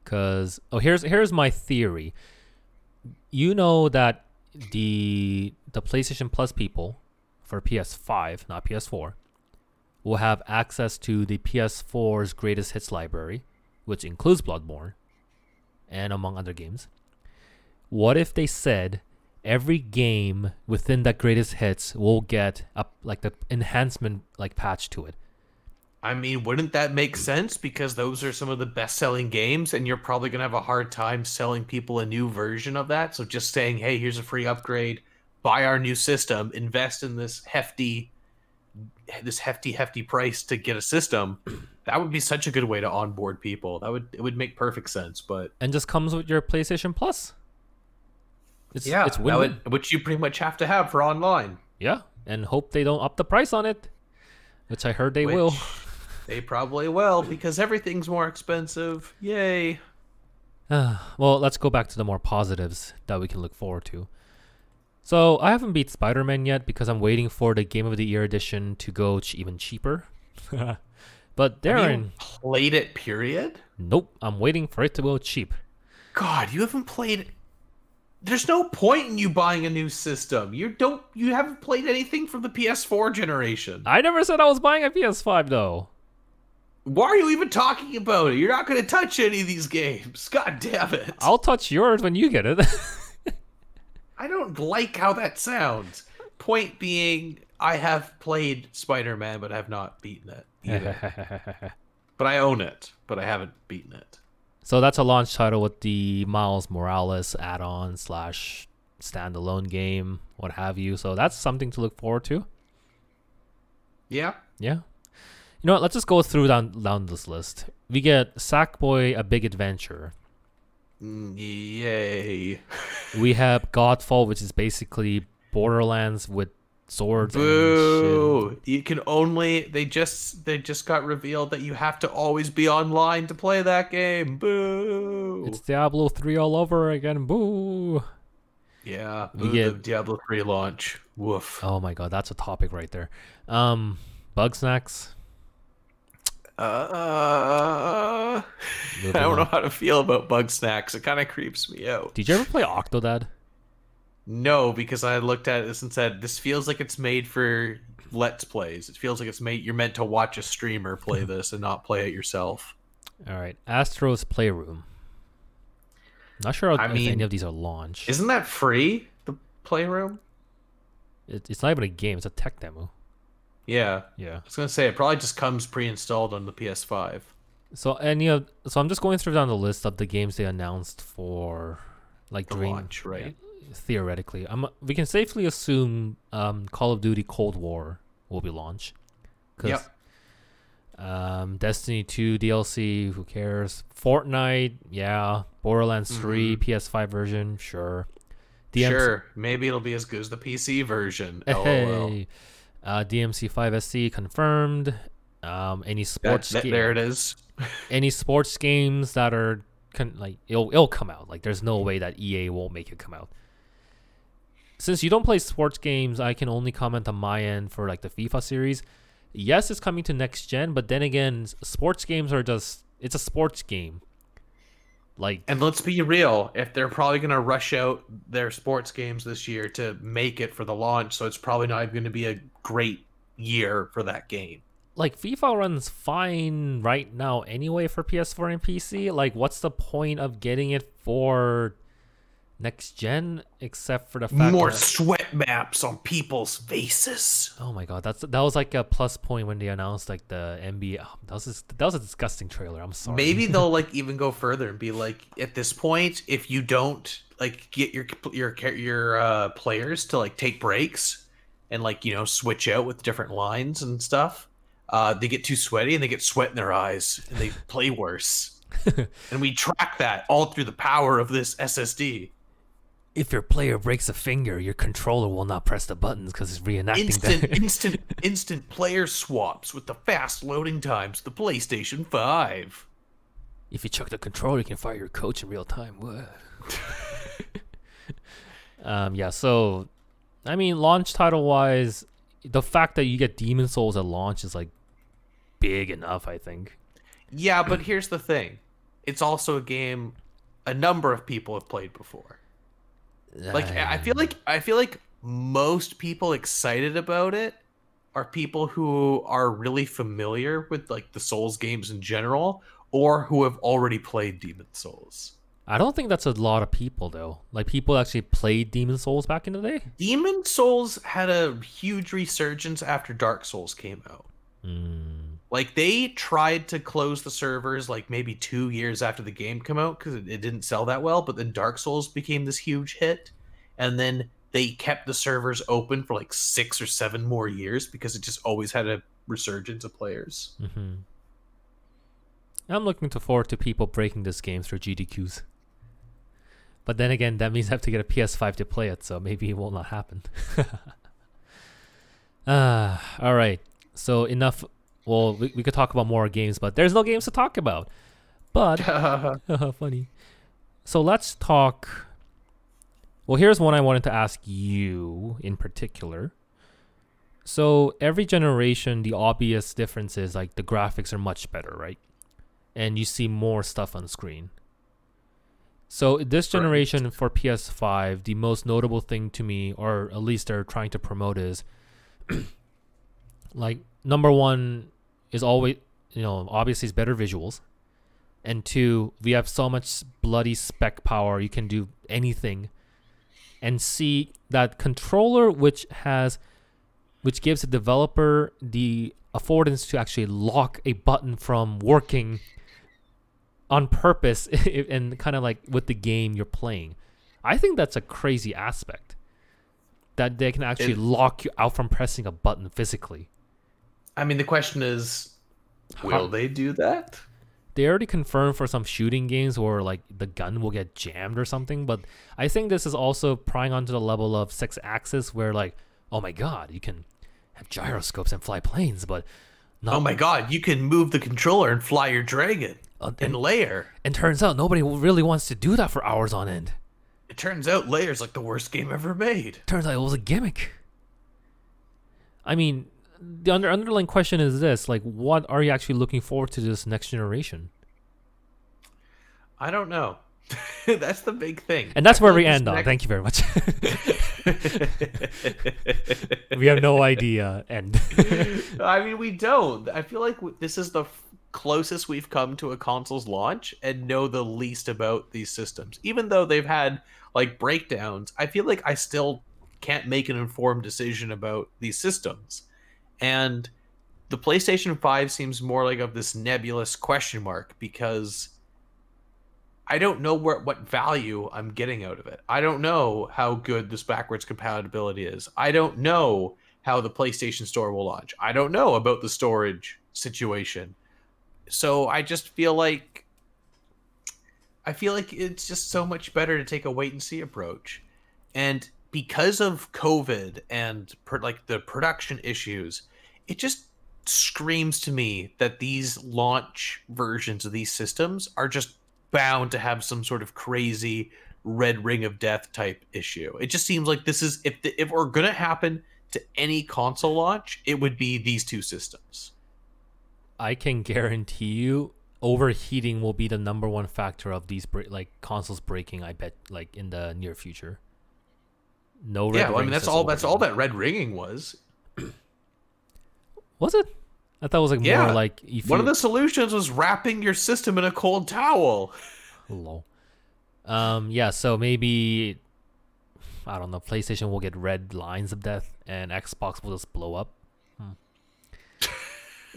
Cause oh here's here's my theory. You know that the the PlayStation Plus people for PS5, not PS4, will have access to the PS4's greatest hits library, which includes Bloodborne and among other games. What if they said every game within that greatest hits will get up like the enhancement like patch to it? I mean, wouldn't that make sense? Because those are some of the best selling games, and you're probably going to have a hard time selling people a new version of that. So just saying, hey, here's a free upgrade, buy our new system, invest in this hefty, this hefty, hefty price to get a system. That would be such a good way to onboard people. That would it would make perfect sense. But and just comes with your PlayStation Plus. It's, yeah, it's. Would, which you pretty much have to have for online. Yeah, and hope they don't up the price on it, which I heard they which will. They probably will because everything's more expensive. Yay. Uh, well, let's go back to the more positives that we can look forward to. So I haven't beat Spider-Man yet because I'm waiting for the Game of the Year edition to go ch- even cheaper. but Darren played it. Period. Nope, I'm waiting for it to go cheap. God, you haven't played there's no point in you buying a new system. You don't you haven't played anything from the PS4 generation. I never said I was buying a PS5 though. Why are you even talking about it? You're not going to touch any of these games. God damn it. I'll touch yours when you get it. I don't like how that sounds. Point being, I have played Spider Man, but I have not beaten it. but I own it, but I haven't beaten it. So that's a launch title with the Miles Morales add-on slash standalone game, what have you. So that's something to look forward to. Yeah. Yeah. You know what? Let's just go through down down this list. We get Sackboy: A Big Adventure. Mm, yay. we have Godfall, which is basically Borderlands with swords. Boo! You can only they just they just got revealed that you have to always be online to play that game. Boo! It's Diablo three all over again. Boo! Yeah, boo get, the Diablo three launch. Woof. Oh my god, that's a topic right there. Um, Bugsnax. Uh, I don't know how to feel about Bugsnax. It kind of creeps me out. Did you ever play Octodad? No, because I looked at this and said this feels like it's made for let's plays. It feels like it's made you're meant to watch a streamer play this and not play it yourself. All right, Astro's Playroom. Not sure I mean, any of these are launched. Isn't that free? The Playroom. It, it's not even a game; it's a tech demo. Yeah, yeah. I was gonna say it probably just comes pre-installed on the PS5. So any of so I'm just going through down the list of the games they announced for like the during launch, right? theoretically. I'm, we can safely assume um, Call of Duty Cold War will be launched. Yep. Um, Destiny 2 DLC, who cares? Fortnite, yeah. Borderlands mm-hmm. 3 PS5 version, sure. DMC- sure, maybe it'll be as good as the PC version. Hey. Uh, DMC5 SC confirmed. Um, any sports that, that, there it is. any sports games that are con- like it'll it'll come out. Like there's no way that EA won't make it come out since you don't play sports games, I can only comment on my end for like the FIFA series. Yes, it's coming to next gen, but then again, sports games are just it's a sports game. Like And let's be real, if they're probably going to rush out their sports games this year to make it for the launch, so it's probably not going to be a great year for that game. Like FIFA runs fine right now anyway for PS4 and PC. Like what's the point of getting it for next gen, except for the fact more that, sweat maps on people's faces. Oh my god, that's that was like a plus point when they announced like the NBA. Oh, that was a, that was a disgusting trailer. I'm sorry. Maybe they'll like even go further and be like, at this point, if you don't like get your your your uh, players to like take breaks and like you know switch out with different lines and stuff, uh, they get too sweaty and they get sweat in their eyes and they play worse. and we track that all through the power of this SSD if your player breaks a finger, your controller will not press the buttons because it's reenacting instant, that. instant, instant player swaps with the fast loading times. The PlayStation Five. If you chuck the controller, you can fire your coach in real time. What? um, yeah. So, I mean, launch title wise, the fact that you get Demon's Souls at launch is like big enough. I think. Yeah, but here's the thing: it's also a game a number of people have played before. Like I feel like I feel like most people excited about it are people who are really familiar with like the Souls games in general or who have already played Demon's Souls. I don't think that's a lot of people though. Like people actually played Demon's Souls back in the day. Demon's Souls had a huge resurgence after Dark Souls came out. Mm. Like they tried to close the servers like maybe two years after the game came out because it, it didn't sell that well. But then Dark Souls became this huge hit, and then they kept the servers open for like six or seven more years because it just always had a resurgence of players. Mm-hmm. I'm looking forward to people breaking this game through GDQs. But then again, that means I have to get a PS5 to play it, so maybe it will not happen. Ah, all right. So enough. Well, we, we could talk about more games, but there's no games to talk about. But funny. So let's talk. Well, here's one I wanted to ask you in particular. So every generation, the obvious difference is like the graphics are much better, right? And you see more stuff on screen. So this generation for PS5, the most notable thing to me, or at least they're trying to promote, is like number one is always you know obviously it's better visuals, and two we have so much bloody spec power you can do anything, and see that controller which has which gives the developer the affordance to actually lock a button from working on purpose and kind of like with the game you're playing. I think that's a crazy aspect that they can actually It- lock you out from pressing a button physically. I mean, the question is, will How- they do that? They already confirmed for some shooting games where like the gun will get jammed or something, but I think this is also prying onto the level of Sixaxis where like, oh my god, you can have gyroscopes and fly planes, but not Oh my god, you can move the controller and fly your dragon uh, and and, Lair. and turns out nobody really wants to do that for hours on end. It turns out Lair's like the worst game ever made. Turns out it was a gimmick. I mean, the under underlying question is this: like, what are you actually looking forward to this next generation? I don't know. That's the big thing. And that's I where we end on. Thank you very much. we have no idea. End. I mean, we don't. I feel like this is the f- closest we've come to a console's launch and know the least about these systems. Even though they've had like breakdowns, I feel like I still can't make an informed decision about these systems. And the PlayStation 5 seems more like of this nebulous question mark because I don't know where what value I'm getting out of it. I don't know how good this backwards compatibility is. I don't know how the PlayStation Store will launch. I don't know about the storage situation. So I just feel like I feel like it's just so much better to take a wait and see approach. And because of COVID and per, like the production issues, it just screams to me that these launch versions of these systems are just bound to have some sort of crazy red ring of death type issue. It just seems like this is if the, if we're gonna happen to any console launch, it would be these two systems. I can guarantee you, overheating will be the number one factor of these like consoles breaking. I bet, like in the near future. No red yeah, well, I mean that's all that's all that red ringing was. was it. I thought it was like Yeah. more like if One you- of the solutions was wrapping your system in a cold towel. Lol. Um, yeah, so maybe I don't know. PlayStation will get red lines of death, and Xbox will just blow up. Hmm.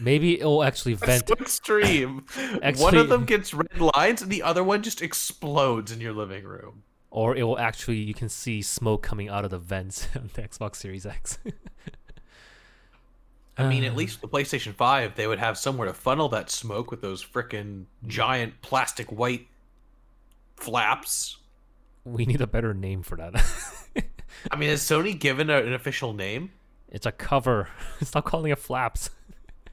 Maybe it will actually That's vent. so extreme. One of them gets red lines, and the other one just explodes in your living room. Or it will actually you can see smoke coming out of the vents on the Xbox Series X. I mean, at Uh, least the PlayStation 5, they would have somewhere to funnel that smoke with those frickin' giant plastic white flaps. we need a better name for that. I mean, has Sony given a, an official name? it's a cover. Stop calling it flaps.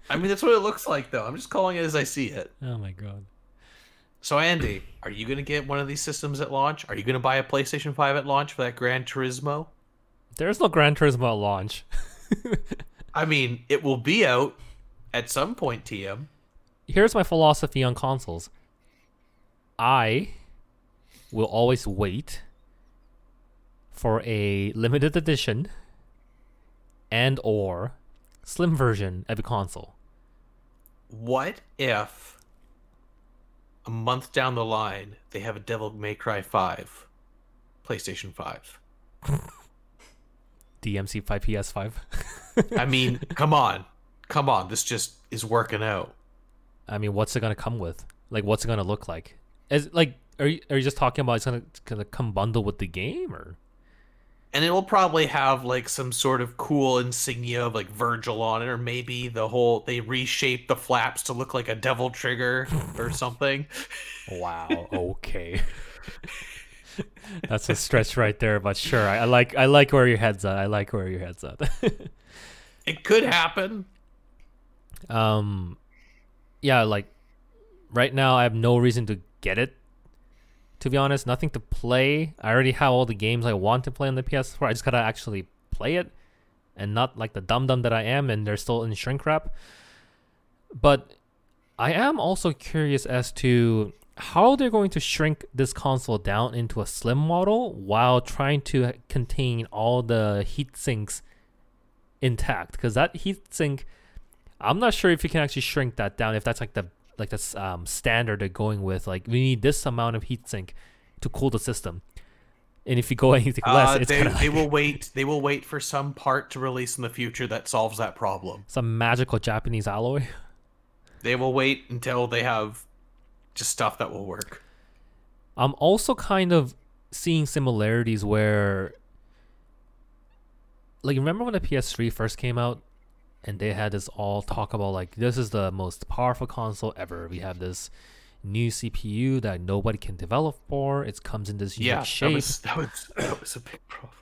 I mean, that's what it looks like, though. I'm just calling it as I see it. Oh my god. So, Andy, are you going to get one of these systems at launch? Are you going to buy a PlayStation 5 at launch for that Gran Turismo? There's no Gran Turismo at launch. I mean, it will be out at some point, TM. Here's my philosophy on consoles. I will always wait for a limited edition and or slim version of a console. What if a month down the line they have a Devil May Cry 5 PlayStation 5? DMC5 PS5. I mean, come on. come on, this just is working out. I mean, what's it gonna come with? Like, what's it gonna look like? Is like, are you are you just talking about it's gonna gonna come bundled with the game or? And it will probably have like some sort of cool insignia of like Virgil on it, or maybe the whole they reshape the flaps to look like a devil trigger or something. Wow. Okay. That's a stretch right there, but sure. I, I, like I like where your head's at. I like where your head's at. it could happen. Um, yeah, like right now I have no reason to get it to be honest. Nothing to play. I already have all the games I want to play on the PS4. I just gotta actually play it, and not like the dum dum that I am, and they're still in shrink wrap. But I am also curious as to how they're going to shrink this console down into a slim model while trying to contain all the heat sinks intact. Because that heat sink, I'm not sure if you can actually shrink that down. If that's like the like this um, standard they're going with. Like we need this amount of heatsink to cool the system. And if you go anything less, uh, it's they, they will wait. They will wait for some part to release in the future that solves that problem. Some magical Japanese alloy. They will wait until they have just stuff that will work. I'm also kind of seeing similarities where, like, remember when the PS3 first came out? And they had this all talk about like this is the most powerful console ever. We have this new CPU that nobody can develop for. It comes in this unique yeah, shape. That was, that was that was a big problem.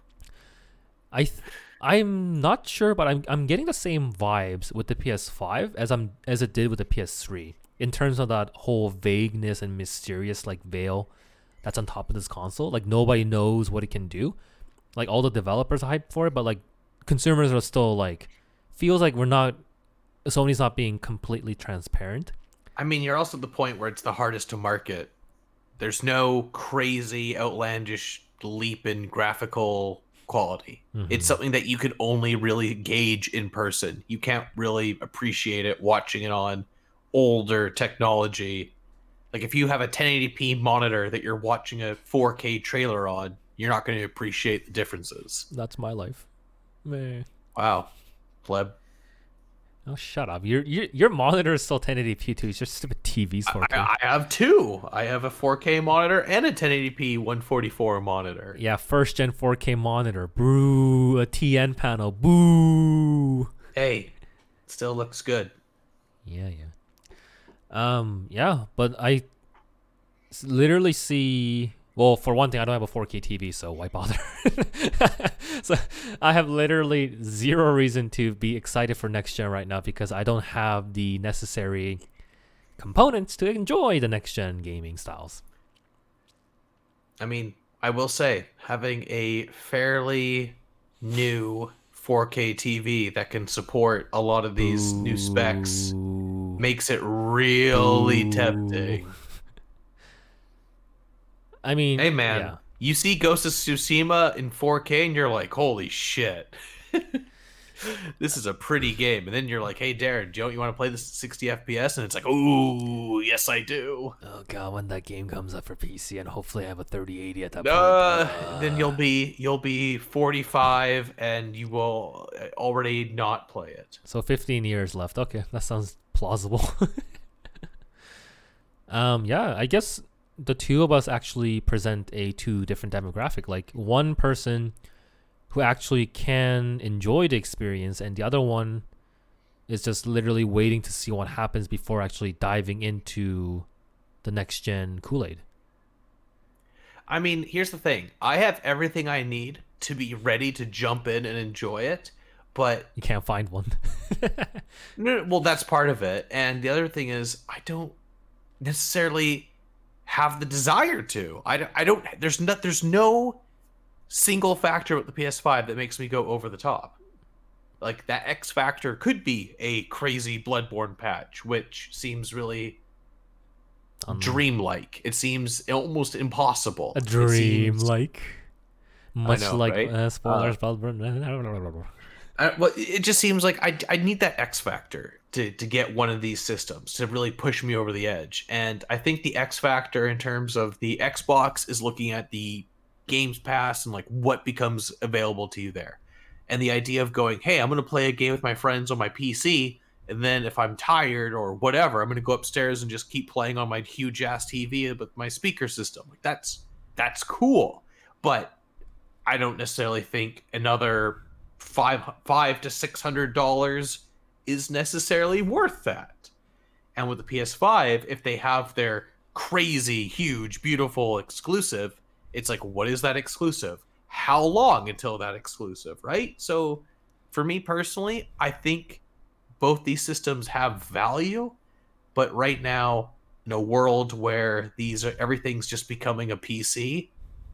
I th- I'm not sure, but I'm I'm getting the same vibes with the PS5 as I'm as it did with the PS3 in terms of that whole vagueness and mysterious like veil that's on top of this console. Like nobody knows what it can do. Like all the developers hype for it, but like consumers are still like feels like we're not Sony's not being completely transparent. I mean, you're also at the point where it's the hardest to market. There's no crazy, outlandish leap in graphical quality. Mm-hmm. It's something that you can only really gauge in person. You can't really appreciate it watching it on older technology. Like if you have a 1080p monitor that you're watching a 4K trailer on, you're not going to appreciate the differences. That's my life. Meh. Wow pleb. Oh, shut up! Your your your monitor is still 1080p too. It's just stupid TV's 4K. I, I, have two. I have a 4K monitor and a 1080p 144 monitor. Yeah, first gen 4K monitor. Boo! A TN panel. Boo! Hey, still looks good. Yeah, yeah. Um, yeah, but I literally see well, for one thing, I don't have a 4K TV, so why bother? so I have literally zero reason to be excited for next gen right now because I don't have the necessary components to enjoy the next gen gaming styles. I mean, I will say having a fairly new 4K TV that can support a lot of these Ooh. new specs makes it really Ooh. tempting. I mean, hey man, yeah. you see Ghost of Tsushima in 4K and you're like, holy shit. this is a pretty game. And then you're like, hey, Darren, don't you want to play this at 60 FPS? And it's like, ooh, yes, I do. Oh, God, when that game comes up for PC and hopefully I have a 3080 at that uh, point. Uh... Then you'll be you'll be 45 and you will already not play it. So 15 years left. Okay, that sounds plausible. um, yeah, I guess the two of us actually present a two different demographic. Like one person who actually can enjoy the experience, and the other one is just literally waiting to see what happens before actually diving into the next gen Kool Aid. I mean, here's the thing I have everything I need to be ready to jump in and enjoy it, but. You can't find one. well, that's part of it. And the other thing is, I don't necessarily have the desire to. I, I don't. There's no. There's no single factor with the PS5 that makes me go over the top. Like that X factor could be a crazy Bloodborne patch, which seems really um, dreamlike. It seems almost impossible. A dream like, much know, like right? uh, spoilers. Uh, Bloodborne. Uh, well, it just seems like I, I need that X factor to, to get one of these systems to really push me over the edge. And I think the X factor in terms of the Xbox is looking at the Games Pass and like what becomes available to you there. And the idea of going, hey, I'm going to play a game with my friends on my PC And then if I'm tired or whatever, I'm going to go upstairs and just keep playing on my huge ass TV with my speaker system. Like that's that's cool. But I don't necessarily think another five five to six hundred dollars is necessarily worth that. And with the PS5, if they have their crazy, huge, beautiful exclusive, it's like, what is that exclusive? How long until that exclusive, right? So for me personally, I think both these systems have value, but right now, in a world where these are everything's just becoming a PC,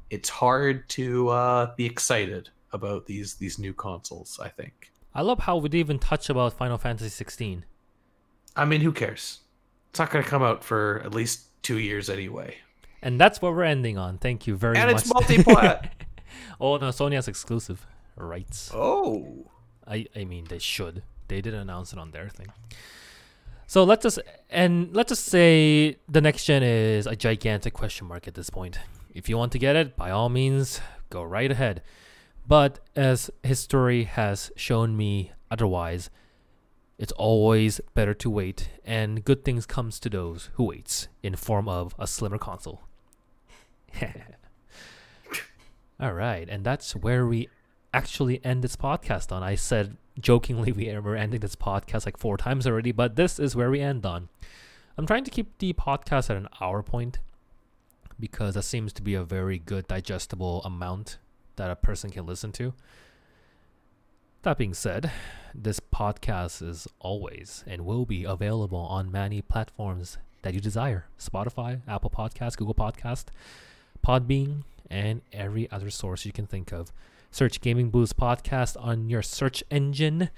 it's hard to uh, be excited about these these new consoles. I think. I love how we didn't even touch about Final Fantasy 16. I mean, who cares? It's not going to come out for at least two years anyway. And that's what we're ending on. Thank you very And much. And it's multi-plat. oh no, Sony has exclusive rights. oh. I I mean they should. They didn't announce it on their thing. So let's just and let's just say the next gen is a gigantic question mark at this point. If you want to get it, by all means, go right ahead. But as history has shown me otherwise, it's always better to wait, and good things comes to those who waits in form of a slimmer console. All right, and that's where we actually end this podcast on. I said jokingly we were ending this podcast like four times already, but this is where we end on. I'm trying to keep the podcast at an hour point because that seems to be a very good digestible amount that a person can listen to. That being said, this podcast is always and will be available on many platforms that you desire Spotify, Apple Podcast, Google Podcast, Podbean, and every other source you can think of. Search Gaming Blues Podcast on your search engine.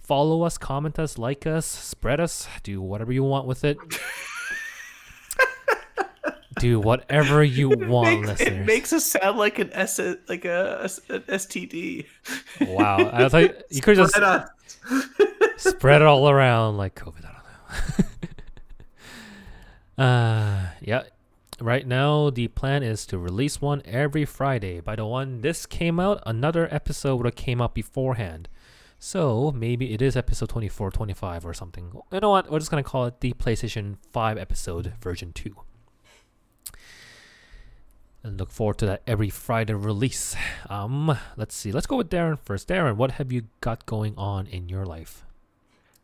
Follow us, comment us, like us, spread us, do whatever you want with it. do whatever you want, it, makes, listeners. it makes us sound like an S like a, an STD. wow, I thought you could just Spread us. spread it all around like COVID. I don't know. uh, yeah. Right now, the plan is to release one every Friday. By the one this came out, another episode would have came out beforehand. So maybe it is episode 24, 25 or something. You know what? We're just going to call it the PlayStation 5 episode version 2. And look forward to that every Friday release. Um, let's see. Let's go with Darren first. Darren, what have you got going on in your life?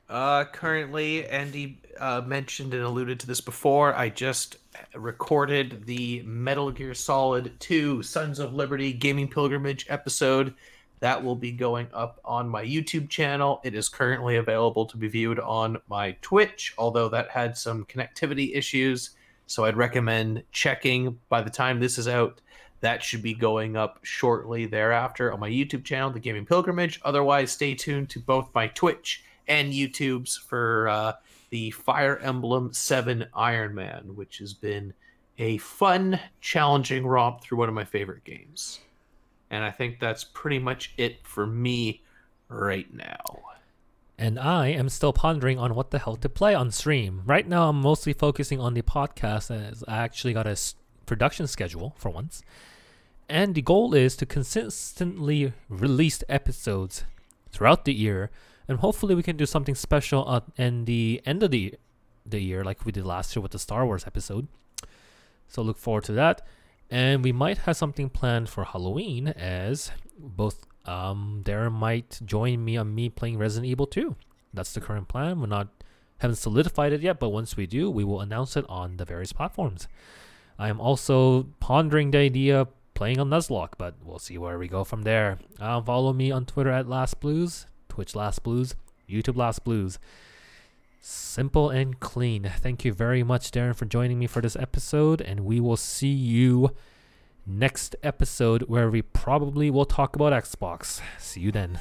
Uh, currently, Andy uh, mentioned and alluded to this before. I just recorded the Metal Gear Solid 2 Sons of Liberty Gaming Pilgrimage episode. That will be going up on my YouTube channel. It is currently available to be viewed on my Twitch, although that had some connectivity issues. So I'd recommend checking by the time this is out. That should be going up shortly thereafter on my YouTube channel, The Gaming Pilgrimage. Otherwise, stay tuned to both my Twitch and YouTube's for uh, the Fire Emblem 7 Iron Man, which has been a fun, challenging romp through one of my favorite games. And I think that's pretty much it for me right now. And I am still pondering on what the hell to play on stream. Right now, I'm mostly focusing on the podcast as I actually got a production schedule for once. And the goal is to consistently release episodes throughout the year. And hopefully, we can do something special at in the end of the, the year, like we did last year with the Star Wars episode. So, look forward to that. And we might have something planned for Halloween as both um, Darren might join me on me playing Resident Evil 2. That's the current plan. We're not haven't solidified it yet, but once we do, we will announce it on the various platforms. I am also pondering the idea of playing on Nuzlocke, but we'll see where we go from there. Uh, follow me on Twitter at Last Blues, Twitch Last Blues, YouTube Last Blues. Simple and clean. Thank you very much, Darren, for joining me for this episode, and we will see you next episode where we probably will talk about Xbox. See you then.